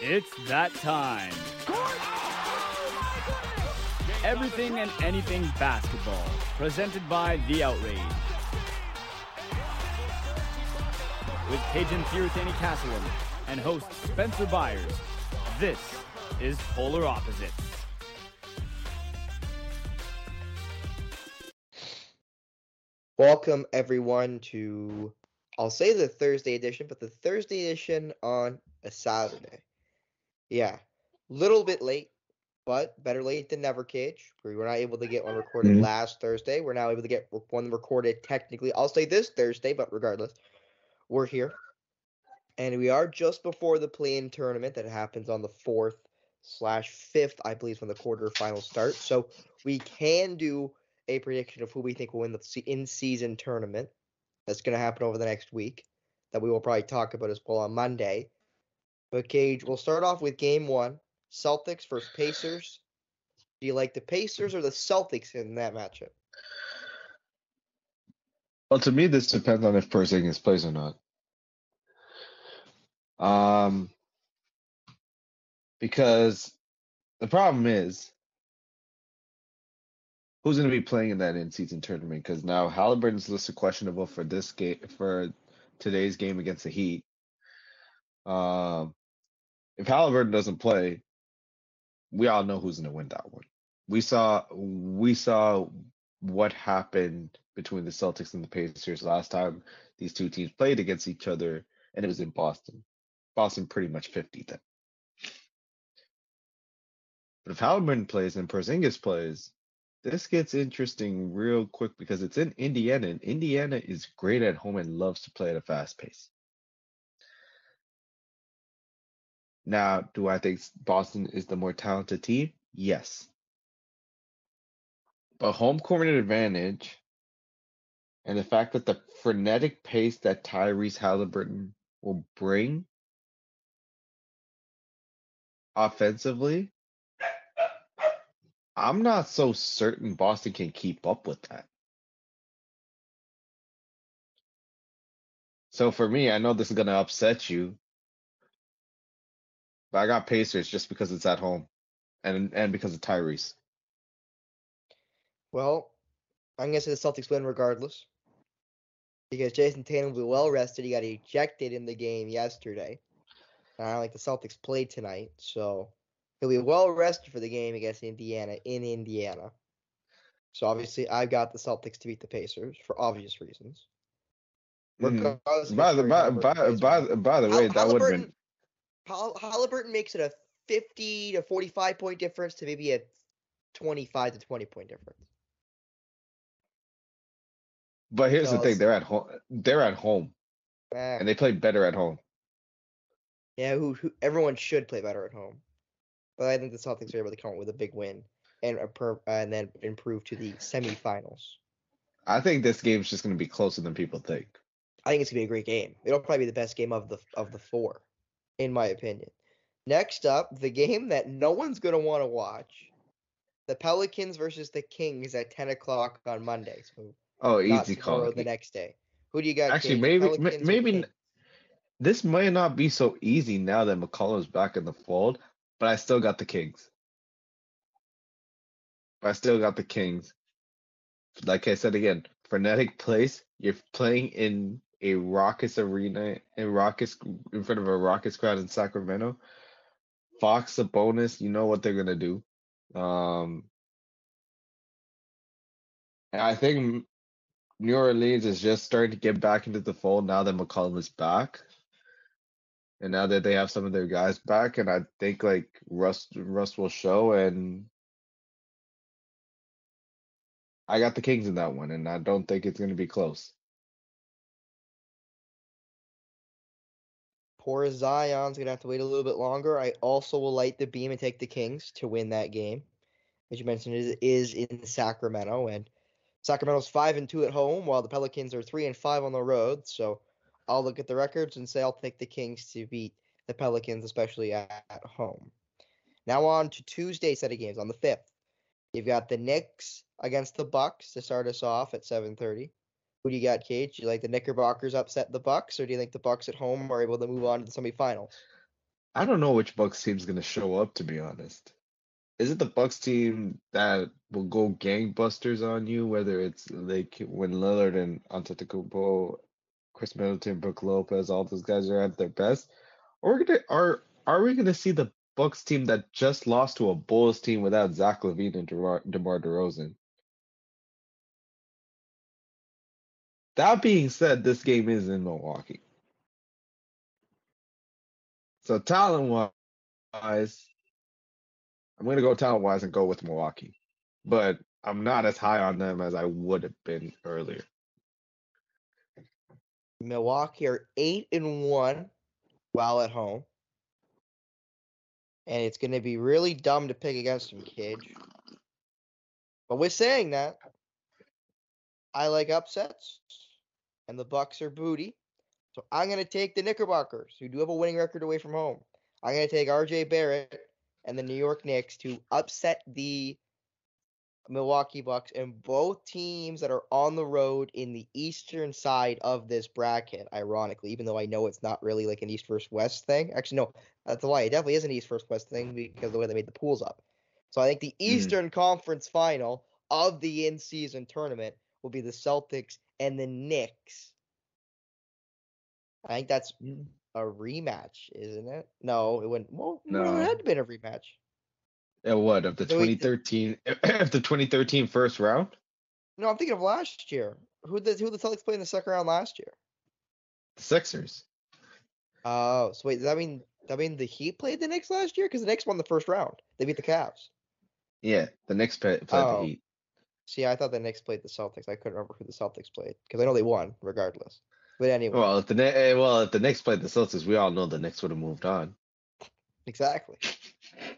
It's that time. Everything and anything basketball, presented by The Outrage. With Kajan Thiruthanikasalam and host Spencer Byers, this is Polar Opposites. Welcome everyone to I'll say the Thursday edition, but the Thursday edition on a Saturday. Yeah, little bit late, but better late than never, Cage. We were not able to get one recorded Mhm. last Thursday. We're now able to get one recorded technically. I'll say this Thursday, but regardless, we're here. And we are just before the play-in tournament that happens on the fourth slash fifth, I believe, is when the quarterfinals start. So we can do a prediction of who we think will win the in-season tournament. That's going to happen over the next week. That we will probably talk about as well on Monday. But Cage, we'll start off with game one: Celtics versus Pacers. Do you like the Pacers or the Celtics in that matchup? Well, to me, this depends on if Porzingis plays or not. Um, because the problem is, who's going to be playing in that in-season tournament? Because now Halliburton's listed questionable for this game for today's game against the Heat. Um, if Halliburton doesn't play, we all know who's going to win that one. We saw we saw what happened between the Celtics and the Pacers last time these two teams played against each other, and it was in Boston. Boston pretty much 50 them. But if Halliburton plays and Porzingis plays, this gets interesting real quick because it's in Indiana, and Indiana is great at home and loves to play at a fast pace. Now, do I think Boston is the more talented team? Yes. But home court advantage and the fact that the frenetic pace that Tyrese Halliburton will bring offensively, I'm not so certain Boston can keep up with that. So for me, I know this is going to upset you, but I got Pacers just because it's at home and and because of Tyrese. Well, I'm gonna say the Celtics win regardless. Because Jayson Tatum will be well rested. He got ejected in the game yesterday. And I don't like the Celtics played tonight, so he'll be well rested for the game against Indiana in Indiana. So obviously, I've got the Celtics to beat the Pacers for obvious reasons. Mm. Of By the by, by, by, by the way, that would have been Halliburton, makes it a 50 to 45 point difference to maybe a 25 to 20 point difference. But here's the thing: they're at home. They're at home, Eh, and they play better at home. yeah, who, who everyone should play better at home. But I think the Celtics are able to come up with a big win and and then improve to the semifinals. I think this game's just going to be closer than people think. I think it's gonna be a great game. It'll probably be the best game of the of the four, in my opinion. Next up, the game that no one's gonna want to watch: the Pelicans versus the Kings at 10 o'clock on Monday. So Oh, easy call. The next day. Who do you got? Actually, maybe maybe this might not be so easy now that McCollum's back in the fold, but I still got the Kings. I still got the Kings. Like I said again, frenetic place. You're playing in a raucous arena, a raucous in front of a raucous crowd in Sacramento. Fox, Sabonis. You know what they're gonna do. Um, I think New Orleans is just starting to get back into the fold now that McCollum is back. And now that they have some of their guys back, and I think like Russ Russ will show and I got the Kings in that one, and I don't think it's gonna be close. Poor Zion's gonna have to wait a little bit longer. I also will light the beam and take the Kings to win that game. As you mentioned, is is in Sacramento, and Sacramento's five and two at home, while the Pelicans are three and five on the road. So I'll look at the records and say I'll take the Kings to beat the Pelicans, especially at, at home. Now on to Tuesday set of games on the fifth. You've got the Knicks against the Bucks to start us off at 7:30. Who do you got, Cage? Do you like the Knickerbockers upset the Bucks, or do you think the Bucks at home are able to move on to the semifinals? I don't know which Bucks team's gonna show up. To be honest, is it the Bucks team that will go gangbusters on you? Whether it's like when Lillard and Antetokounmpo, Khris Middleton, Brook Lopez, all those guys are at their best, or gonna are are we gonna see the Bucks team that just lost to a Bulls team without Zach LaVine and DeMar, DeMar DeRozan? That being said, this game is in Milwaukee. So talent wise, I'm gonna go talent wise and go with Milwaukee. But I'm not as high on them as I would have been earlier. Milwaukee are eight and one while at home. And it's gonna be really dumb to pick against them, Cage. But with saying that, I like upsets, and the Bucks are booty. So I'm gonna take the Knickerbockers, who do have a winning record away from home. I'm gonna take RJ Barrett and the New York Knicks to upset the Milwaukee Bucks and both teams that are on the road in the eastern side of this bracket, ironically, even though I know it's not really like an East versus West thing. Actually, no, that's a lie. It definitely is an East versus West thing because of the way they made the pools up. So I think the hmm. Eastern Conference final of the in season tournament will be the Celtics and the Knicks. I think that's a rematch, isn't it? No, it wouldn't. Well, no. It had been a rematch. Uh, what of the So we- 2013 of the 2013 first round? No, I'm thinking of last year. Who the who the Celtics played in the second round last year? The Sixers. Oh, so wait, does that mean does that mean the Heat played the Knicks last year? Because the Knicks won the first round. They beat the Cavs. Yeah, the Knicks play, played Oh. the Heat. See, I thought the Knicks played the Celtics. I couldn't remember who the Celtics played because I know they won regardless. But anyway, Well, if the eh, well if the Knicks played the Celtics, we all know the Knicks would have moved on. exactly.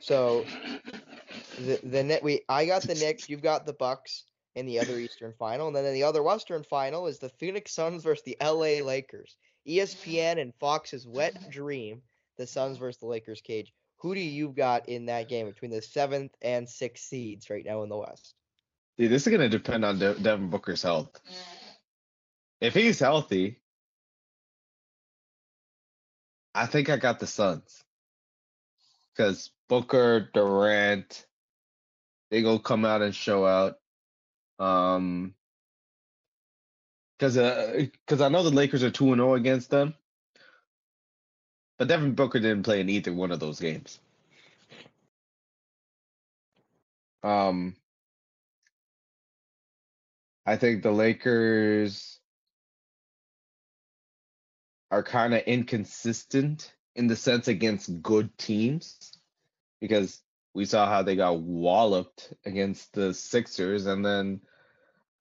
So the the net we I got the Knicks, you've got the Bucks in the other Eastern final, and then in the other Western final is the Phoenix Suns versus the LA Lakers. ESPN and Fox's wet dream, the Suns versus the Lakers cage. Who do you got in that game between the seventh and sixth seeds right now in the West? Dude, this is gonna depend on De- Devin Booker's health. If he's healthy, I think I got the Suns. Because Booker, Durant, they go come out and show out. Um, because because I know the Lakers are two and zero against them, but Devin Booker didn't play in either one of those games. Um, I think the Lakers are kind of inconsistent in the sense against good teams because we saw how they got walloped against the Sixers and then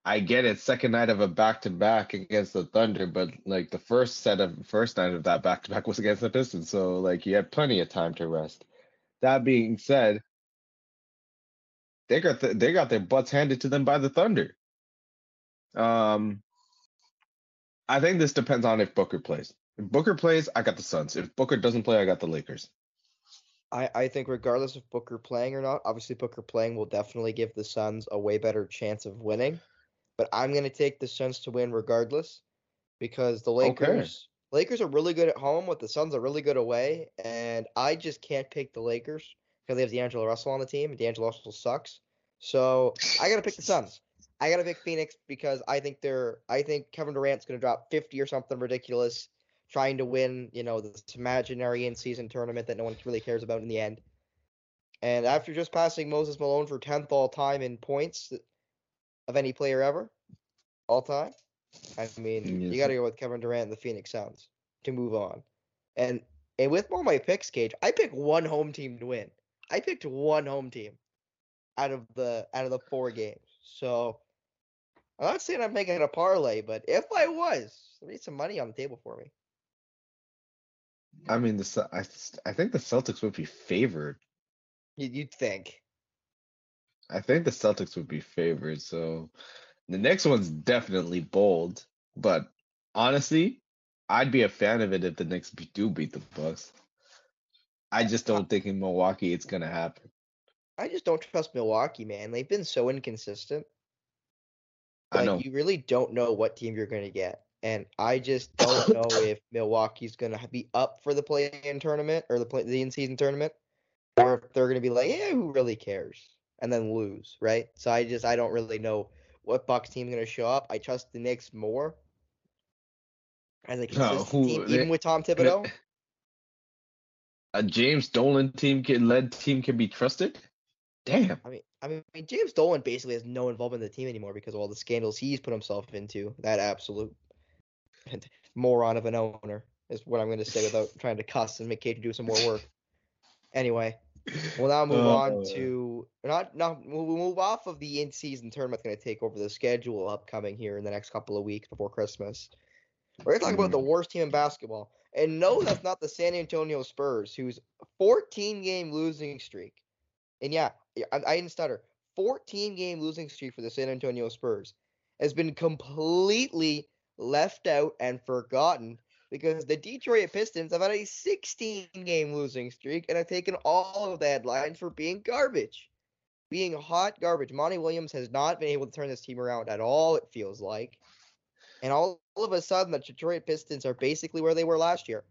I get it second night of a back to back against the Thunder but like the first set of first night of that back to back was against the Pistons so like you had plenty of time to rest. That being said, they got the, they got their butts handed to them by the Thunder. Um, I think this depends on if Booker plays. If Booker plays, I got the Suns. If Booker doesn't play, I got the Lakers. I, I think regardless of Booker playing or not, obviously Booker playing will definitely give the Suns a way better chance of winning. But I'm gonna take the Suns to win regardless because the Lakers Lakers are really good at home, but the Suns are really good away, and I just can't pick the Lakers because they have D'Angelo Russell on the team, and D'Angelo Russell sucks. So I gotta pick the Suns. I gotta pick Phoenix because I think they're I think Kevin Durant's gonna drop 50 or something ridiculous, trying to win, you know, this imaginary in season tournament that no one really cares about in the end. And after just passing Moses Malone for 10th all time in points of any player ever, all time, I mean, mm, Yes. you got to go with Kevin Durant and the Phoenix Suns to move on. And and with all my picks, Cage, I picked one home team to win. I picked one home team out of the out of the four games. So I'm not saying I'm making a parlay, but if I was, there some money on the table for me. I mean, the I I think the Celtics would be favored. You- You'd think. I think the Celtics would be favored. So the next one's definitely bold, but honestly, I'd be a fan of it if the Knicks be- do beat the Bucks. I just don't think in Milwaukee it's gonna happen. I just don't trust Milwaukee, man. They've been so inconsistent. Like you really don't know what team you're going to get. and I just don't know if Milwaukee's gonna be up for the play-in tournament or the play the in-season tournament, or if they're gonna be like, yeah, who really cares, and then lose, right? So I just I don't really know what Bucks team's gonna show up. I trust the Knicks more as a No, consistent who- team, they- even with Tom Thibodeau. A James Dolan team can led team can be trusted. Damn. I mean, I mean, James Dolan basically has no involvement in the team anymore because of all the scandals he's put himself into. That absolute moron of an owner is what I'm going to say without trying to cuss and make Cage do some more work. Anyway, we'll now move on Uh. to not not we'll move off of the in-season tournament going to take over the schedule upcoming here in the next couple of weeks before Christmas. We're going to talk about the worst team in basketball. And no, that's not the San Antonio Spurs, whose 14 game losing streak. And yeah, I, I didn't stutter. 14 game losing streak for the San Antonio Spurs has been completely left out and forgotten because the Detroit Pistons have had a 16 game losing streak and have taken all of the headlines for being garbage. Being hot garbage. Monty Williams has not been able to turn this team around at all, it feels like. And all, all of a sudden, the Detroit Pistons are basically where they were last year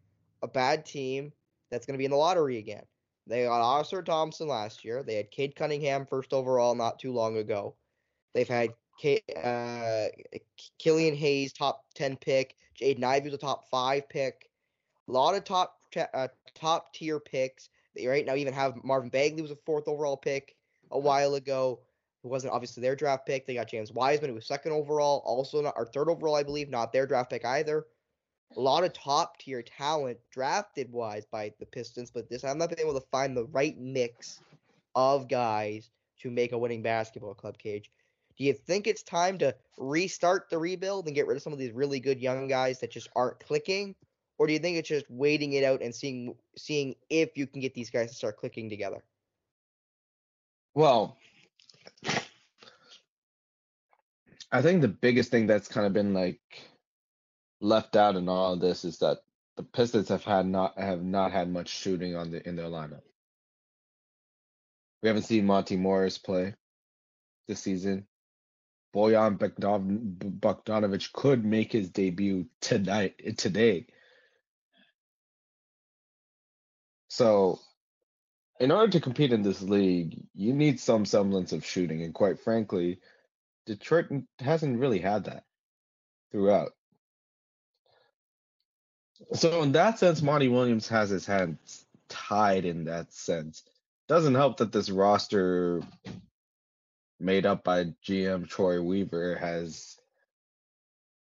a bad team that's going to be in the lottery again. They got Ausar Thompson last year. They had Cade Cunningham first overall not too long ago. They've had K, uh, Killian Hayes, top 10 pick. Jaden Ivey was a top five pick. A lot of top uh, top tier picks. They right now even have Marvin Bagley was a fourth overall pick a while ago. Who wasn't obviously their draft pick. They got James Wiseman, who was second overall, also not or third overall, I believe, not their draft pick either. A lot of top tier talent drafted wise by the Pistons, but this I'm not been able to find the right mix of guys to make a winning basketball club cage. Do you think it's time to restart the rebuild and get rid of some of these really good young guys that just aren't clicking? Or do you think it's just waiting it out and seeing seeing if you can get these guys to start clicking together? Well, I think the biggest thing that's kind of been like left out in all of this is that the Pistons have had not have not had much shooting on the in their lineup. We haven't seen Monte Morris play this season. Bojan Bogdan- Bogdanovic could make his debut tonight today. So, in order to compete in this league, you need some semblance of shooting, and quite frankly, Detroit hasn't really had that throughout. So, in that sense, Monty Williams has his hands tied in that sense. Doesn't help that this roster, made up by GM Troy Weaver, has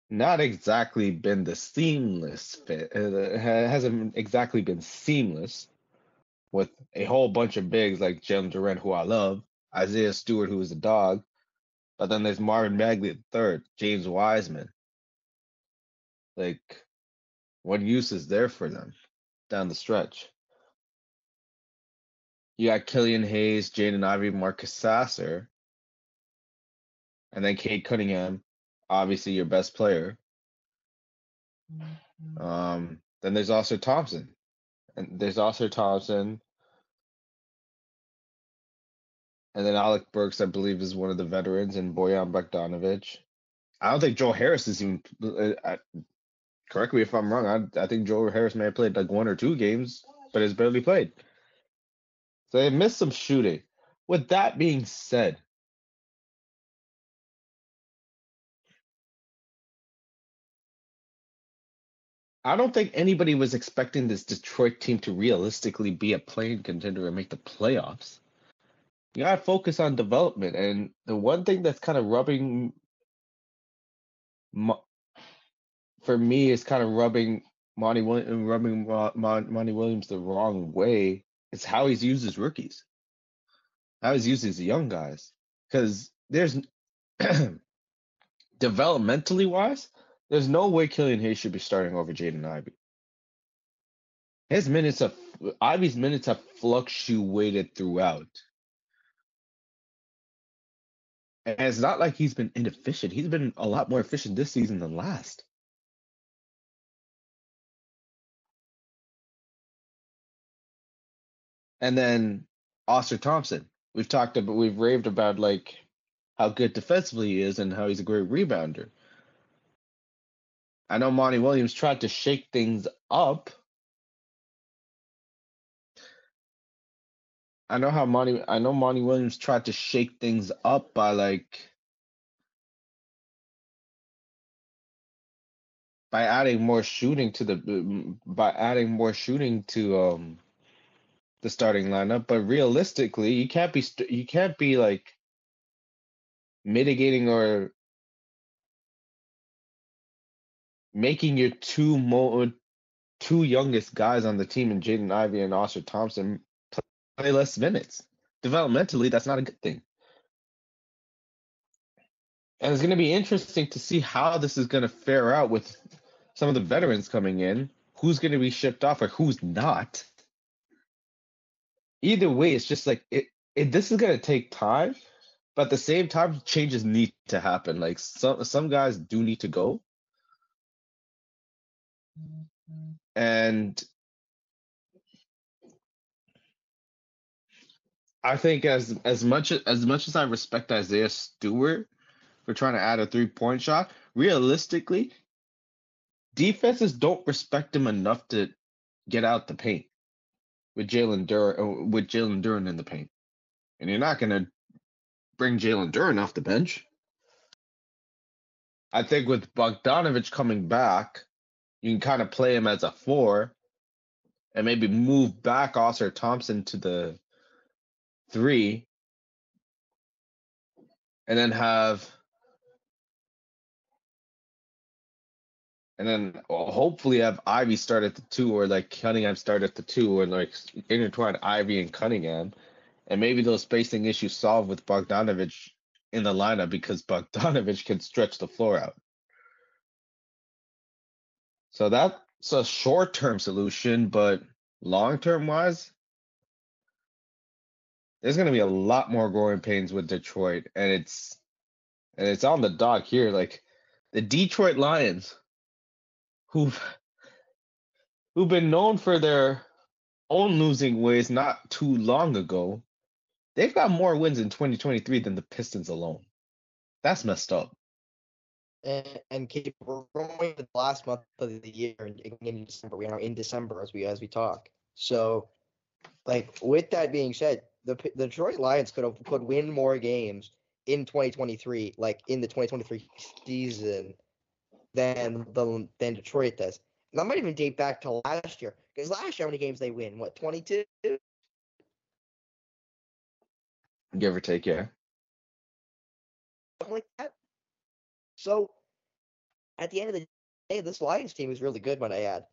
not exactly been the seamless fit. Uh, ha- hasn't exactly been seamless with a whole bunch of bigs like Jalen Duren, who I love, Isaiah Stewart, who is a dog, but then there's Marvin Bagley third, James Wiseman. Like, what use is there for them down the stretch? You got Killian Hayes, Jaden Ivey, Marcus Sasser, and then Cade Cunningham, obviously your best player. Um, then there's also Thompson. And there's also Thompson. And then Alec Burks, I believe, is one of the veterans, and Bojan Bogdanovic. I don't think Joe Harris is even. uh, I, correct me if I'm wrong. I, I think Joe Harris may have played like one or two games, but has barely played. So they missed some shooting. With that being said, I don't think anybody was expecting this Detroit team to realistically be a playing contender and make the playoffs. You gotta focus on development, and the one thing that's kind of rubbing, for me, is kind of rubbing Monty Williams, rubbing Monty Williams the wrong way. It's how he's used his rookies, how he's used his young guys, because there's developmentally wise, there's no way Killian Hayes should be starting over Jaden Ivey. His minutes have Ivey's minutes have fluctuated throughout. And it's not like he's been inefficient. He's been a lot more efficient this season than last. And then Ausar Thompson. We've talked about we've raved about like how good defensively he is and how he's a great rebounder. I know Monty Williams tried to shake things up. I know how Monty I know Monty Williams tried to shake things up by like by adding more shooting to the by adding more shooting to um the starting lineup, but realistically, you can't be st- you can't be like mitigating or making your two mo two youngest guys on the team in Jaden Ivey and Ausar Thompson play less minutes. Developmentally, that's not a good thing. And it's going to be interesting to see how this is going to fare out with some of the veterans coming in. Who's going to be shipped off or who's not? Either way, it's just like it. it this is to take time, but at the same time, changes need to happen. Like some some guys do need to go, and I think as as much as much as I respect Isaiah Stewart for trying to add a three point shot, realistically, defenses don't respect him enough to get out the paint with Jalen Duren uh, with Jalen Duren in the paint, and you're not gonna bring Jalen Duren off the bench. I think with Bogdanovic coming back, you can kind of play him as a four, and maybe move back Ausar Thompson to the three, and then have and then hopefully have Ivey start at the two, or like Cunningham start at the two, or like intertwine Ivey and Cunningham, and maybe those spacing issues solved with Bogdanovic in the lineup because Bogdanovic can stretch the floor out. So that's a short term solution, but long term wise, there's going to be a lot more growing pains with Detroit, and it's and it's on the dock here. Like the Detroit Lions who've who've been known for their own losing ways not too long ago, they've got more wins in 2023 than the Pistons alone. That's messed up. And, and keep we're going to the last month of the year in December. We are in December as we as we talk. So, like with that being said, the the Detroit Lions could have could win more games in 2023, like in the 2023 season, than the than Detroit does. And that might even date back to last year because last year, how many games they win? What twenty two? Give or take, yeah. Something like that. So, at the end of the day, this Lions team is really good. When I add,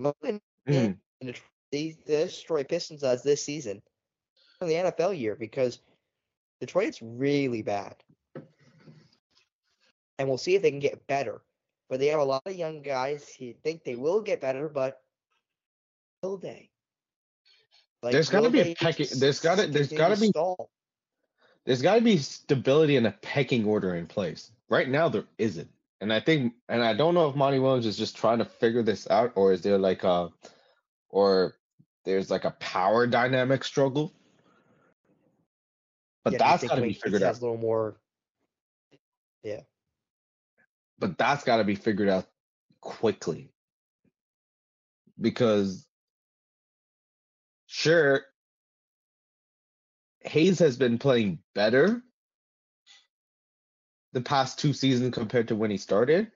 mm. in this Detroit Pistons as this season in the NFL year because Detroit's really bad, and we'll see if they can get better but they have a lot of young guys who think they will get better, but will they? Like, there's got to be a pecking. There's got to. There's got to be. Stall? There's got to be stability and a pecking order in place. Right now, there isn't, and I think, and I don't know if Monty Williams is just trying to figure this out, or is there like a, or there's like a power dynamic struggle. But yeah, that's got to be figured out. A little more. Yeah but that's got to be figured out quickly because sure Hayes has been playing better the past two seasons compared to when he started.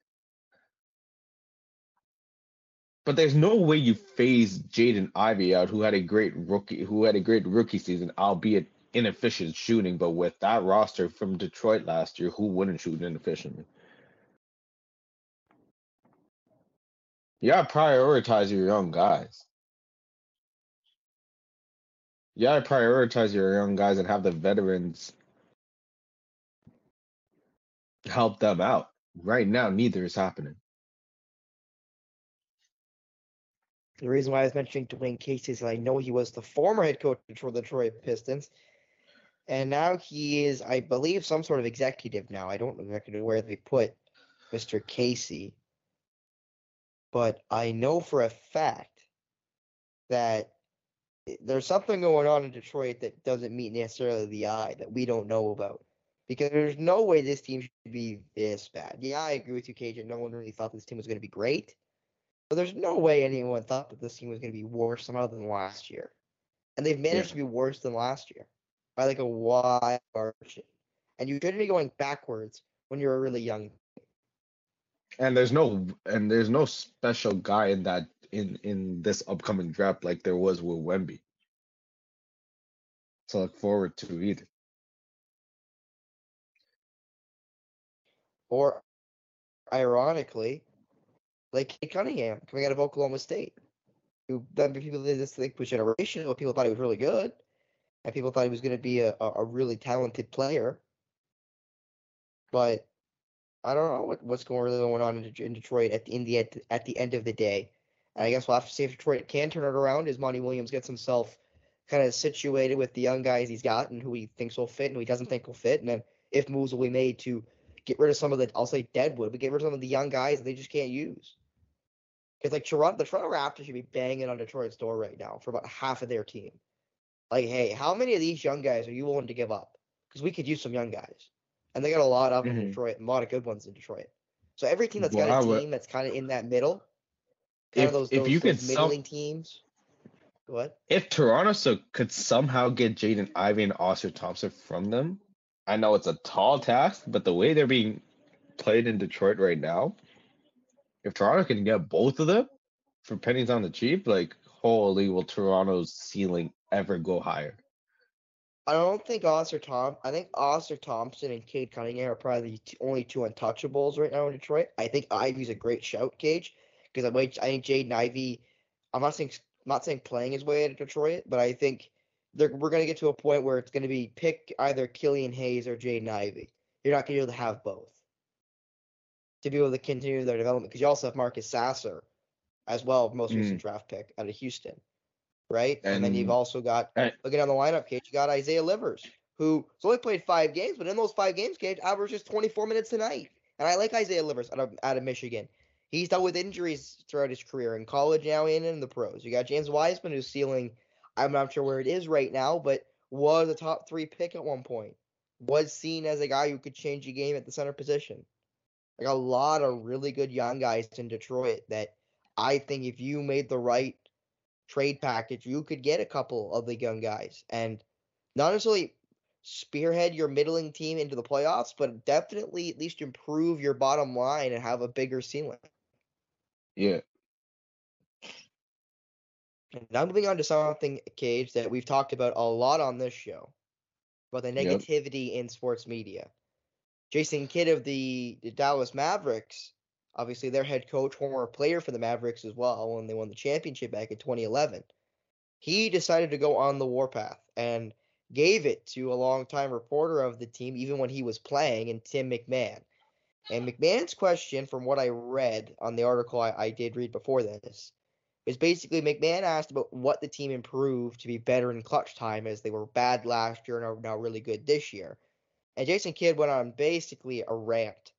But there's no way you phase Jaden Ivey out, who had a great rookie, who had a great rookie season, albeit inefficient shooting. But with that roster from Detroit last year, who wouldn't shoot inefficiently? You gotta prioritize your young guys. You gotta prioritize your young guys and have the veterans help them out. Right now, neither is happening. The reason why I was mentioning Dwane Casey is I know he was the former head coach for the Detroit Pistons, and now he is, I believe, some sort of executive now. I don't know exactly where they put Mr. Casey but I know for a fact that eh, there's something going on in Detroit that doesn't meet necessarily the eye that we don't know about. because there's no way this team should be this bad. Yeah, I agree with you, Kajan. No one really thought this team was going to be great, but there's no way anyone thought that this team was going to be worse somehow than last year, and they've managed Yeah. to be worse than last year by like a wide margin. And you shouldn't be going backwards when you're a really young. And there's no and there's no special guy in that in in this upcoming draft like there was with Wemby. To look forward to either. Or, ironically, like Cade Cunningham coming out of Oklahoma State, who then people did this think was generational. People thought he was really good, and people thought he was going to be a, a really talented player. But I don't know what, what's going on in, in Detroit at the in the at the end of the day. And I guess we'll have to see if Detroit can turn it around as Monty Williams gets himself kind of situated with the young guys he's got and who he thinks will fit and who he doesn't think will fit, and then if moves will be made to get rid of some of the I'll say deadwood, but get rid of some of the young guys that they just can't use. Because like Toronto, the Toronto Raptors should be banging on Detroit's door right now for about half of their team. Like, hey, how many of these young guys are you willing to give up? Because we could use some young guys, and they got a lot of them in. Mm-hmm. Detroit, a lot of good ones in Detroit. So every team that's Well, got a would- team that's kind of in that middle, If- of those, if those, you could some- middling teams. What? If Toronto so could somehow get Jaden Ivey and Ausar Thompson from them, I know it's a tall task, but the way they're being played in Detroit right now, if Toronto can get both of them for pennies on the cheap, like holy will Toronto's ceiling ever go higher? I don't think Oscar Tom. I think Ausar Thompson and Cade Cunningham are probably the t- only two untouchables right now in Detroit. I think Ivey's a great shout, Cage, because I, might- I think Jaden Ivey. I'm not saying I'm not saying playing his way out of Detroit, but I think they're, we're going to get to a point where it's going to be pick either Killian Hayes or Jaden Ivey. You're not going to be able to have both to be able to continue their development because you also have Marcus Sasser as well, most hmm. recent draft pick out of Houston, right? And, then you've also got and- looking down the lineup, Cage, you got Isaiah Livers, who's only played five games, but in those five games, Cage averages 24 minutes a night. And I like Isaiah Livers out of, out of Michigan. He's dealt with injuries throughout his career in college now and in the pros. You got James Wiseman, who's ceiling, I'm not sure where it is right now, but was a top three pick at one point. Was seen as a guy who could change the game at the center position. Like a lot of really good young guys in Detroit that I think if you made the right trade package, you could get a couple of the young guys and not necessarily spearhead your middling team into the playoffs, but definitely at least improve your bottom line and have a bigger ceiling. Yeah. And now moving on to something, Cage, that we've talked about a lot on this show about the Yep. negativity in sports media. Jason Kidd of the, the Dallas Mavericks, obviously their head coach, former player for the Mavericks as well, when they won the championship back in 2011, he decided to go on the warpath and gave it to a longtime reporter of the team, even when he was playing, and Tim McMahon. And McMahon's question, from what I read on the article I, I did read before this, is basically McMahon asked about what the team improved to be better in clutch time as they were bad last year and are now really good this year. And Jason Kidd went on basically a rant,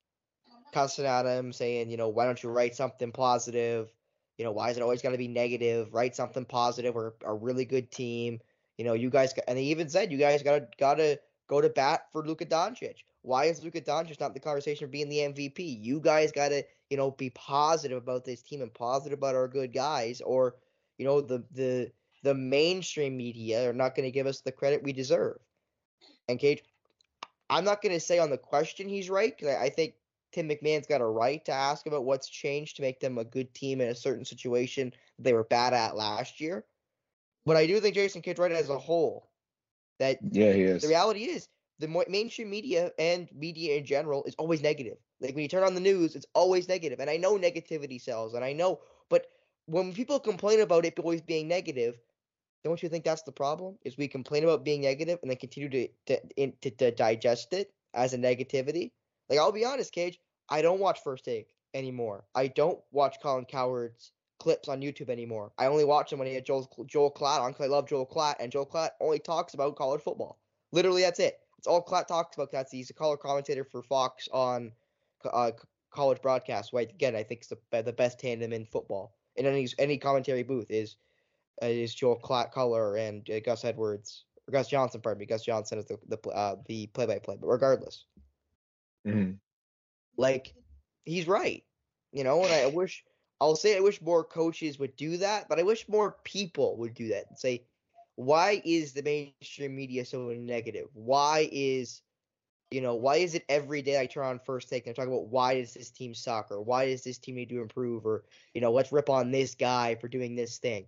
cussing at him, saying, you know, why don't you write something positive? You know, why is it always got to be negative? Write something positive. We're a really good team. You know, you guys, and they even said, you guys gotta gotta go to bat for Luka Doncic. Why is Luka Doncic not the conversation of being the MVP? You guys gotta, you know, be positive about this team and positive about our good guys, or you know, the the the mainstream media are not going to give us the credit we deserve. And Cage, I'm not going to say on the question he's right because I, I think Tim McMahon's got a right to ask about what's changed to make them a good team in a certain situation they were bad at last year. But I do think Jason Kidd's right as a whole. That Yeah, he is. the reality is the mainstream media and media in general is always negative. Like when you turn on the news, it's always negative. And I know negativity sells, and I know, but when people complain about it always being negative, don't you think that's the problem? Is we complain about being negative and then continue to to, in, to to digest it as a negativity? Like I'll be honest, Cage, I don't watch First Take anymore. I don't watch Colin Cowherd's clips on YouTube anymore. I only watch them when he had Joel Joel Klatt on because I love Joel Klatt, and Joel Klatt only talks about college football. Literally, that's it. That's all Klatt talks about. That's he's a color commentator for Fox on uh, college broadcasts. Right? Again, I think it's the the best tandem in football in any any commentary booth is uh, is Joel Klatt color and uh, Gus Edwards or Gus Johnson, pardon me. Gus Johnson is the the uh, the play by play, but regardless, hmm like he's right, you know. And I wish I'll say I wish more coaches would do that, but I wish more people would do that and say, why is the mainstream media so negative? Why is you know, why is it every day I turn on first take and talk about why does this team suck or why does this team need to improve or you know, let's rip on this guy for doing this thing.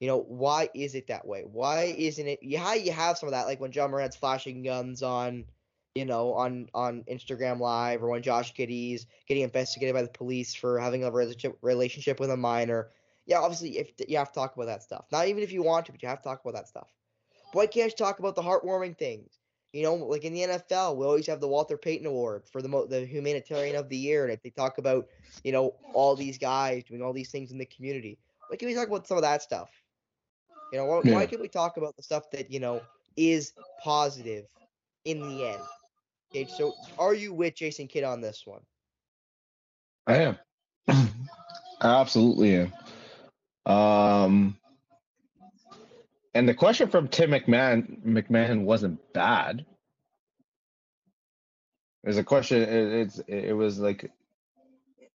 You know, why is it that way? Why isn't it yeah, you have some of that, like when Ja Morant's flashing guns on, you know, on on Instagram Live or when Josh Giddey's getting investigated by the police for having a relationship relationship with a minor. Yeah, obviously if you have to talk about that stuff. Not even if you want to, but you have to talk about that stuff. But why can't you talk about the heartwarming things? You know, like in the NFL, we always have the Walter Payton Award for the mo- the humanitarian of the year, and if they talk about, you know, all these guys doing all these things in the community, why can't we talk about some of that stuff? You know, why, Yeah. why can't we talk about the stuff that you know is positive in the end? Okay, so are you with Jason Kidd on this one? I am. I absolutely am. Um, and the question from Tim McMahon McMahon wasn't bad. There's a question. It, it's it was like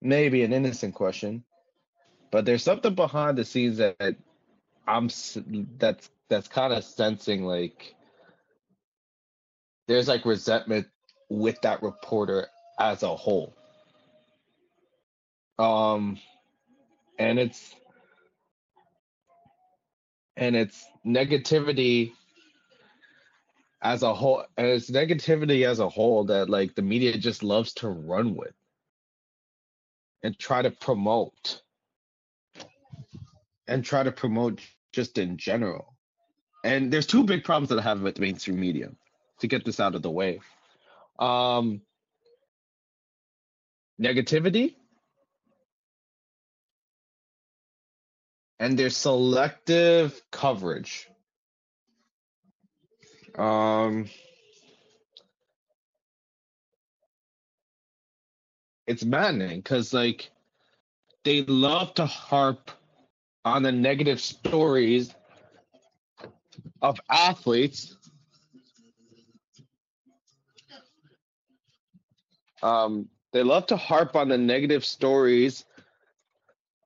maybe an innocent question, but there's something behind the scenes that I'm that's that's kind of sensing like there's like resentment with that reporter as a whole. Um, and it's and it's negativity as a whole and it's negativity as a whole that like the media just loves to run with and try to promote and try to promote just in general and there's two big problems that i have with mainstream media to get this out of the way um negativity and their selective coverage. Um, it's maddening because like they love to harp on the negative stories of athletes. Um, they love to harp on the negative stories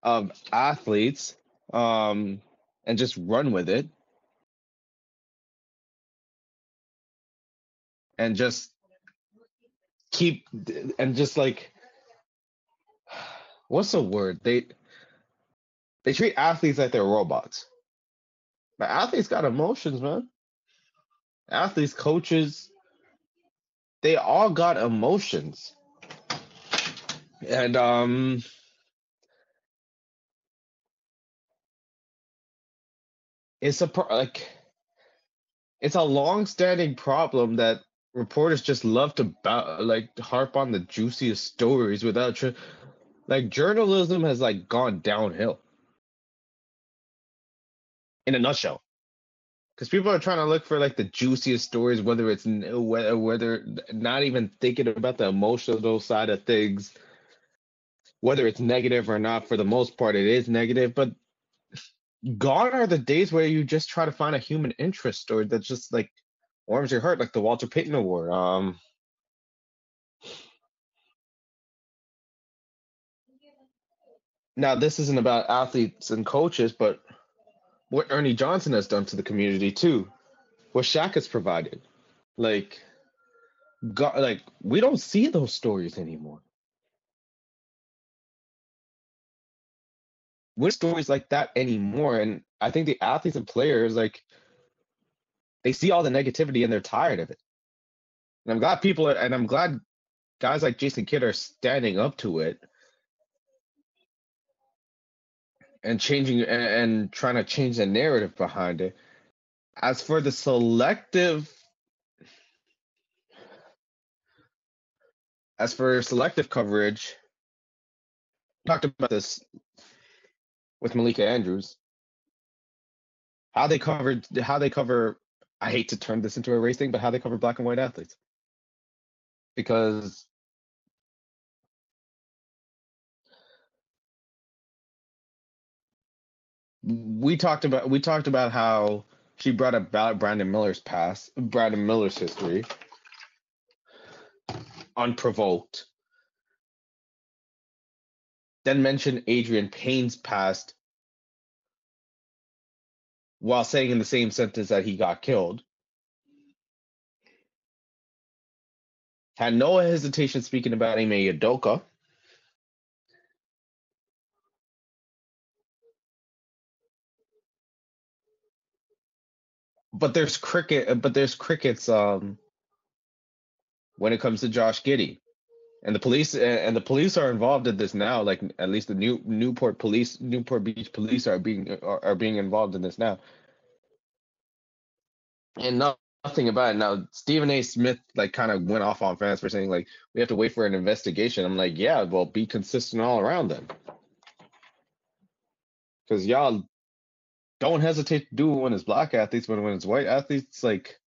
of athletes um, and just run with it. And just keep and just like what's the word? They they treat athletes like they're robots. But athletes got emotions, man. Athletes, coaches, they all got emotions. And um it's a pro- like it's a long-standing problem that reporters just love to ba- like harp on the juiciest stories without tr- like journalism has like gone downhill in a nutshell because people are trying to look for like the juiciest stories whether it's whether whether not even thinking about the emotional side of things whether it's negative or not for the most part it is negative but gone are the days where you just try to find a human interest story that just like warms your heart, like the Walter Payton Award. Um, now this isn't about athletes and coaches, but what Ernie Johnson has done to the community too, what Shaq has provided. Like, God, like we don't see those stories anymore. With stories like that anymore, and I think the athletes and players like they see all the negativity and they're tired of it. And I'm glad people are, and I'm glad guys like Jason Kidd are standing up to it and changing and, and trying to change the narrative behind it. As for the selective, as for selective coverage, talked about this with Malika Andrews. How they covered, how they cover. I hate to turn this into a race thing, but how they cover black and white athletes. Because we talked about we talked about how She brought up about Brandon Miller's past, Brandon Miller's history, unprovoked. Then mentioned Adreian Payne's past while saying in the same sentence that he got killed. Had no hesitation speaking about Ime Udoka. But there's cricket, but there's crickets um when it comes to Josh Giddey. And the police and the police are involved in this now. Like at least the new Newport police, Newport Beach police are being are, are being involved in this now. And not, nothing about it now. Stephen A. Smith like kind of went off on fans for saying like we have to wait for an investigation. I'm like, yeah, well, be consistent all around then, because y'all don't hesitate to do it when it's black athletes, but when it's white athletes, like